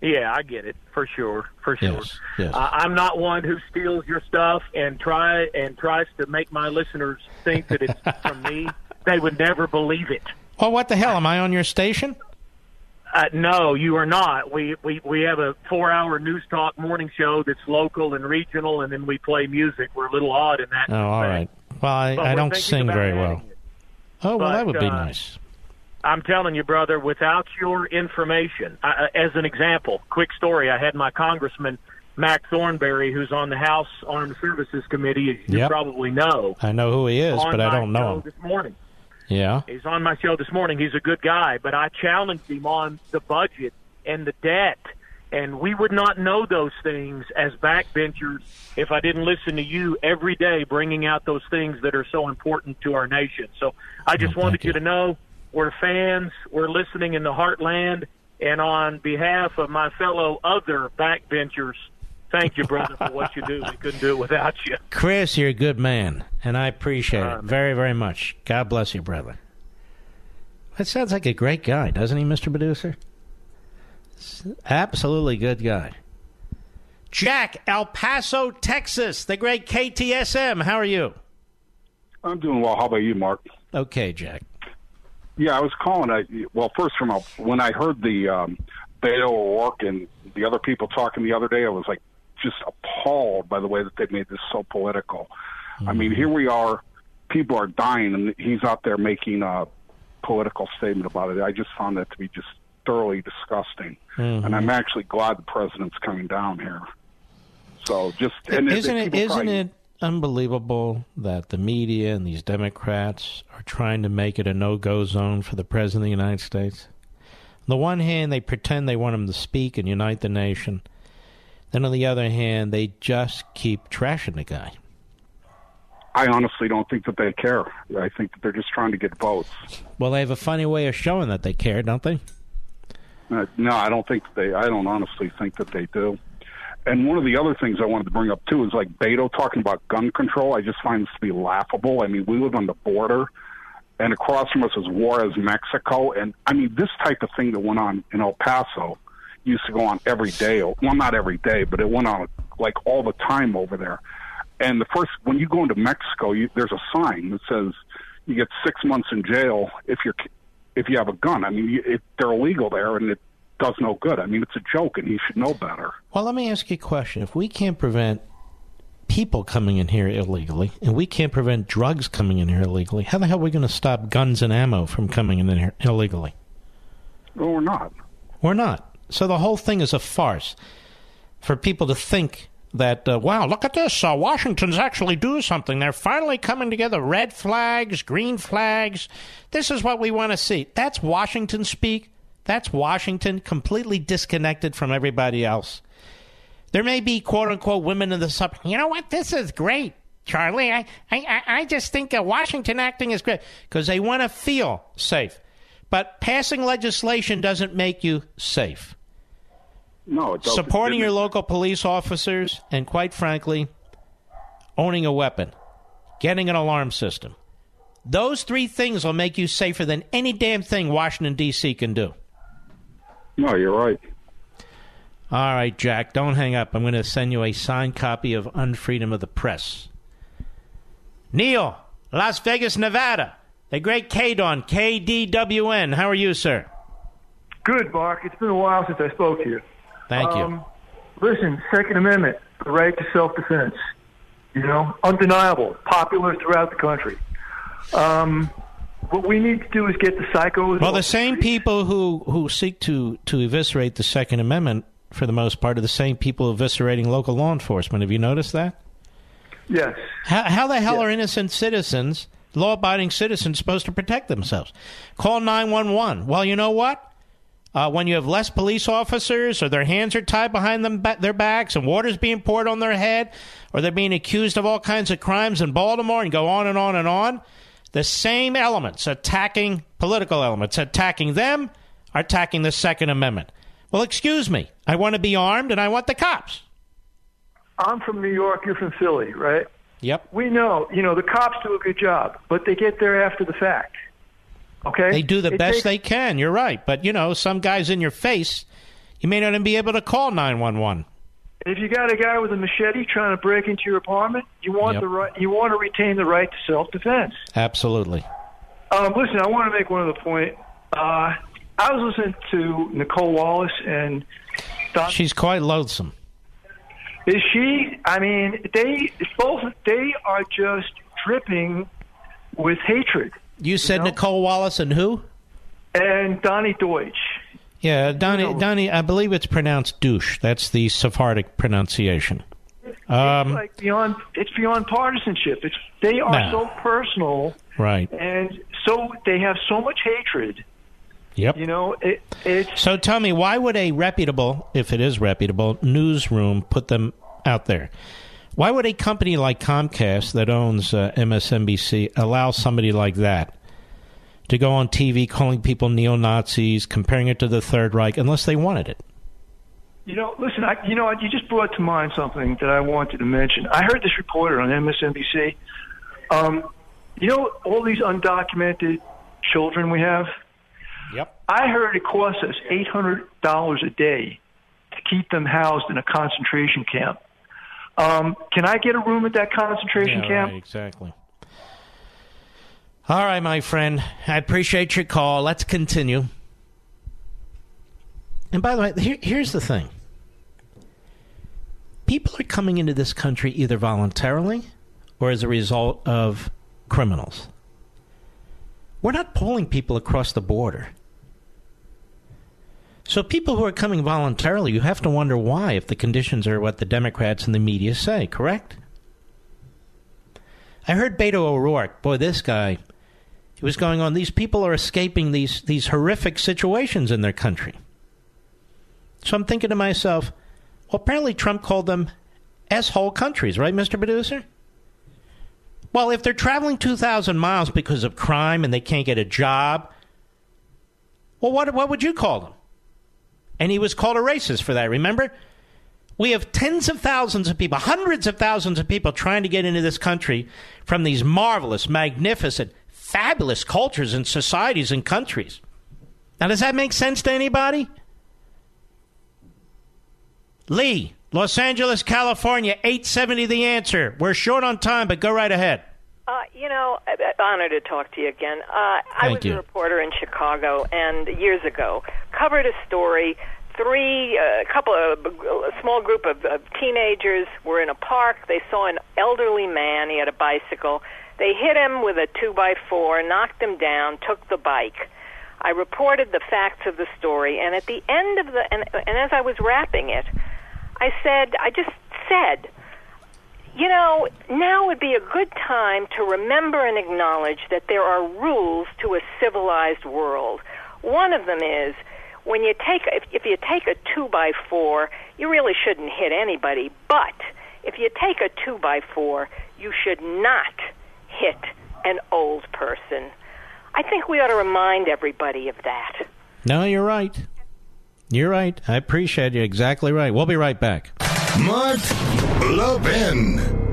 Yeah, I get it for sure, for sure. Yes, yes. Uh, I'm not one who steals your stuff and try and tries to make my listeners think that it's from me. They would never believe it. Well, what the hell? Am I on your station? Uh, no, you are not. We we we have a four-hour news talk morning show that's local and regional, and then we play music. We're a little odd in that. Oh, all right. Well, I, I don't sing very well. Oh, well, But, that would be uh, nice. I'm telling you, brother, without your information, I, I- as an example, quick story, I had my congressman, Mac Thornberry, who's on the House Armed Services Committee, as you Yep. probably know. I know who he is, but I don't know him. This morning. Yeah. He's on my show this morning. He's a good guy, but I challenged him on the budget and the debt. And we would not know those things as backbenchers if I didn't listen to you every day bringing out those things that are so important to our nation. So I just wanted you to know we're fans, we're listening in the heartland, and on behalf of my fellow other backbenchers, thank you, brother, for what you do. We couldn't do it without you. Chris, you're a good man, and I appreciate it very, very much. God bless you, brother. That sounds like a great guy, doesn't he, Mr. Producer? Absolutely good guy. Jack, El Paso, Texas, the great KTSM. How are you? I'm doing well. How about you, Mark? Okay, Jack. Yeah, I was calling. I well, first from a, when I heard the um, Beto O'Rourke and the other people talking the other day, I was like just appalled by the way that they made this so political. I mean, here we are, people are dying, and he's out there making a political statement about it. I just found that to be just thoroughly disgusting, Mhm. and I'm actually glad the president's coming down here. So just and isn't it isn't probably- it unbelievable that the media and these Democrats are trying to make it a no-go zone for the president of the United States? On the one hand, they pretend they want him to speak and unite the nation. Then on the other hand, they just keep trashing the guy. I honestly don't think that they care. I think that they're just trying to get votes. Well, they have a funny way of showing that they care, don't they? Uh, no, I don't think they. I don't honestly think that they do. And one of the other things I wanted to bring up too is like Beto talking about gun control. I just find this to be laughable. I mean, we live on the border, and across from us is Juarez, Mexico, and I mean this type of thing that went on in El Paso used to go on every day. Well, not every day, but it went on like all the time over there. And the first, when you go into Mexico, you, there's a sign that says you get six months in jail if you're if you have a gun. I mean, it, they're illegal there, and it does no good. I mean, it's a joke, and he should know better. Well, let me ask you a question. If we can't prevent people coming in here illegally, and we can't prevent drugs coming in here illegally, how the hell are we going to stop guns and ammo from coming in here illegally? Well, we're not. We're not. So the whole thing is a farce for people to think that, uh, wow, look at this. Uh, Washington's actually doing something. They're finally coming together. Red flags, green flags. This is what we want to see. That's Washington speak. That's Washington completely disconnected from everybody else. There may be quote unquote women in the sub. You know what? This is great, Charlie. I I I- just think Washington acting is great because they want to feel safe. But passing legislation doesn't make you safe. No, it doesn't. Supporting your local police officers, and quite frankly, owning a weapon, getting an alarm system. Those three things will make you safer than any damn thing Washington, D.C. can do. No, you're right. All right, Jack, don't hang up. I'm going to send you a signed copy of Unfreedom of the Press. Neil, Las Vegas, Nevada. The great KDON, KDWN. How are you, sir? Good, Mark. It's been a while since I spoke to you. Thank you. Um, listen, Second Amendment, the right to self-defense. You know, undeniable, popular throughout the country. Um, what we need to do is get the psychos. Well, the same people who, who seek to, to eviscerate the Second Amendment, for the most part, are the same people eviscerating local law enforcement. Have you noticed that? Yes. How, how the hell are innocent citizens, law abiding citizens, supposed to protect themselves? Call 911. Well, you know what? Uh, when you have less police officers or their hands are tied behind them, their backs and water's being poured on their head or they're being accused of all kinds of crimes in Baltimore and go on and on and on, the same elements attacking political elements, attacking them, are attacking the Second Amendment. Well, excuse me. I want to be armed and I want the cops. I'm from New York. You're from Philly, right? Yep. We know, you know, the cops do a good job, but they get there after the fact. Okay. They do the It best takes- they can. You're right. But, you know, some guy's in your face. You may not even be able to call 911. If you got a guy with a machete trying to break into your apartment, you want Yep. the right. You want to retain the right to self-defense. Absolutely. Um, listen, I want to make one other point. Uh, I was listening to Nicolle Wallace, and Don- She's quite loathsome. is she? I mean, they both they are just dripping with hatred. You said Nicolle Wallace and who? And Donnie Deutsch. Yeah, Donnie, Donnie, I believe it's pronounced douche. That's the Sephardic pronunciation. Um, it's like beyond. It's beyond partisanship. It's they are Nah. so personal, right. and so they have so much hatred. Yep. You know, it, it's So tell me, why would a reputable, if it is reputable, newsroom put them out there? Why would a company like Comcast that owns uh, MSNBC allow somebody like that to go on TV calling people neo Nazis, comparing it to the Third Reich, unless they wanted it? You know, listen, I, you know, what, you just brought to mind something that I wanted to mention. I heard this reporter on MSNBC. Um, you know, all these undocumented children we have. Yep. I heard it costs us eight hundred dollars a day to keep them housed in a concentration camp. Um, can I get a room at that concentration Yeah, camp? right, exactly. All right, my friend. I appreciate your call. Let's continue. And by the way, here, here's the thing people are coming into this country either voluntarily or as a result of criminals. We're not pulling people across the border. So, people who are coming voluntarily, you have to wonder why if the conditions are what the Democrats and the media say, correct? I heard Beto O'Rourke. Boy, this guy, he was going on. These people are escaping these, these horrific situations in their country. So I'm thinking to myself, well, apparently Trump called them S-hole countries, right, Mr. Producer? Well, if they're traveling 2,000 miles because of crime and they can't get a job, well, what, what would you call them? And he was called a racist for that, remember? We have tens of thousands of people, hundreds of thousands of people trying to get into this country from these marvelous, magnificent, fabulous cultures and societies and countries. Now, does that make sense to anybody? Lee, Los Angeles, California, 870 the answer. We're short on time, but go right ahead. Uh, you know, uh, uh, honor to talk to you again. Uh, I was you. a reporter in Chicago, and years ago, covered a story. Three, a couple of a small group of, of teenagers were in a park. They saw an elderly man. He had a bicycle. They hit him with a two by four, knocked him down, took the bike. I reported the facts of the story, and at the end of the and, and as I was wrapping it, I said, I just said, you know, now would be a good time to remember and acknowledge that there are rules to a civilized world. One of them is when you take if, if you take a two by four, you really shouldn't hit anybody. But if you take a two by four, you should not hit an old person. I think we ought to remind everybody of that. No, you're right. You're right. I appreciate you. Exactly right. We'll be right back. Mark Levin.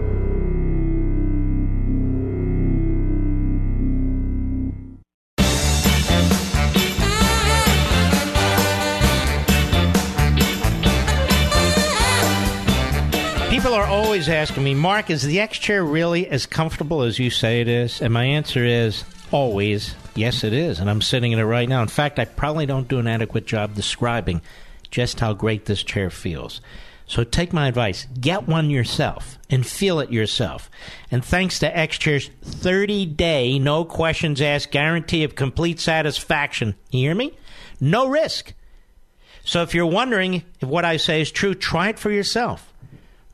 Always asking me, Mark, is the X chair really as comfortable as you say it is? And my answer is always yes, it is. And I'm sitting in it right now. In fact, I probably don't do an adequate job describing just how great this chair feels. So take my advice, get one yourself and feel it yourself. And thanks to X Chair's 30 day, no questions asked guarantee of complete satisfaction. You hear me? No risk. So if you're wondering if what I say is true, try it for yourself.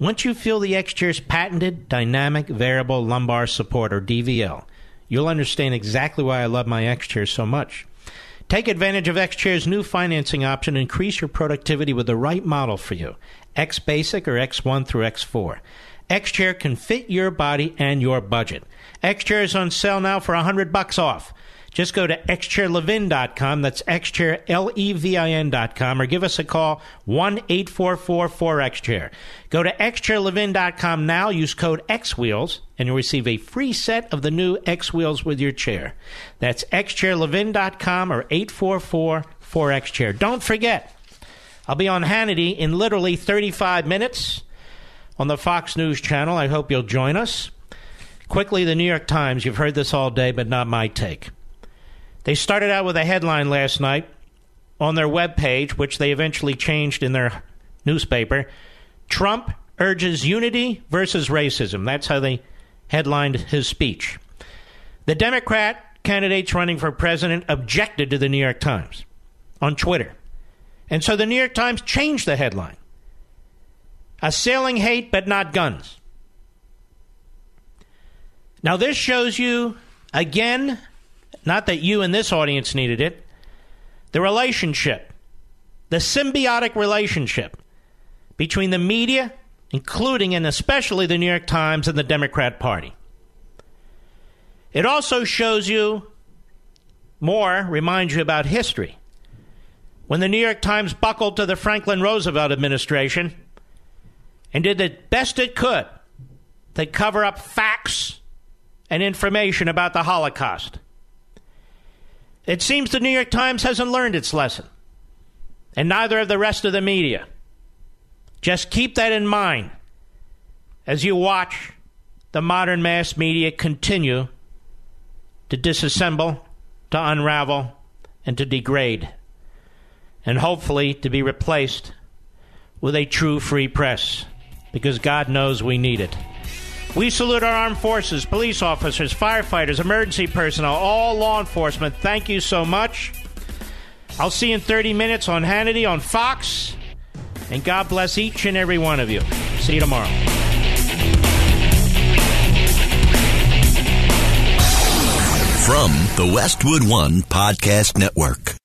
Once you feel the X Chair's patented dynamic variable lumbar support, or DVL, you'll understand exactly why I love my X Chair so much. Take advantage of X Chair's new financing option increase your productivity with the right model for you X Basic or X1 through X4. X Chair can fit your body and your budget. X Chair is on sale now for 100 bucks off. Just go to xchairlevin.com. That's xchairlevin.com or give us a call 1 844 4XChair. Go to xchairlevin.com now. Use code XWheels and you'll receive a free set of the new X Wheels with your chair. That's xchairlevin.com or 844 4XChair. Don't forget, I'll be on Hannity in literally 35 minutes on the Fox News channel. I hope you'll join us. Quickly, the New York Times. You've heard this all day, but not my take. They started out with a headline last night on their webpage, which they eventually changed in their newspaper Trump urges unity versus racism. That's how they headlined his speech. The Democrat candidates running for president objected to the New York Times on Twitter. And so the New York Times changed the headline Assailing hate but not guns. Now, this shows you, again, not that you and this audience needed it, the relationship, the symbiotic relationship between the media, including and especially the New York Times and the Democrat Party. It also shows you more, reminds you about history. When the New York Times buckled to the Franklin Roosevelt administration and did the best it could to cover up facts and information about the Holocaust. It seems the New York Times hasn't learned its lesson, and neither have the rest of the media. Just keep that in mind as you watch the modern mass media continue to disassemble, to unravel, and to degrade, and hopefully to be replaced with a true free press, because God knows we need it. We salute our armed forces, police officers, firefighters, emergency personnel, all law enforcement. Thank you so much. I'll see you in 30 minutes on Hannity on Fox. And God bless each and every one of you. See you tomorrow. From the Westwood One Podcast Network.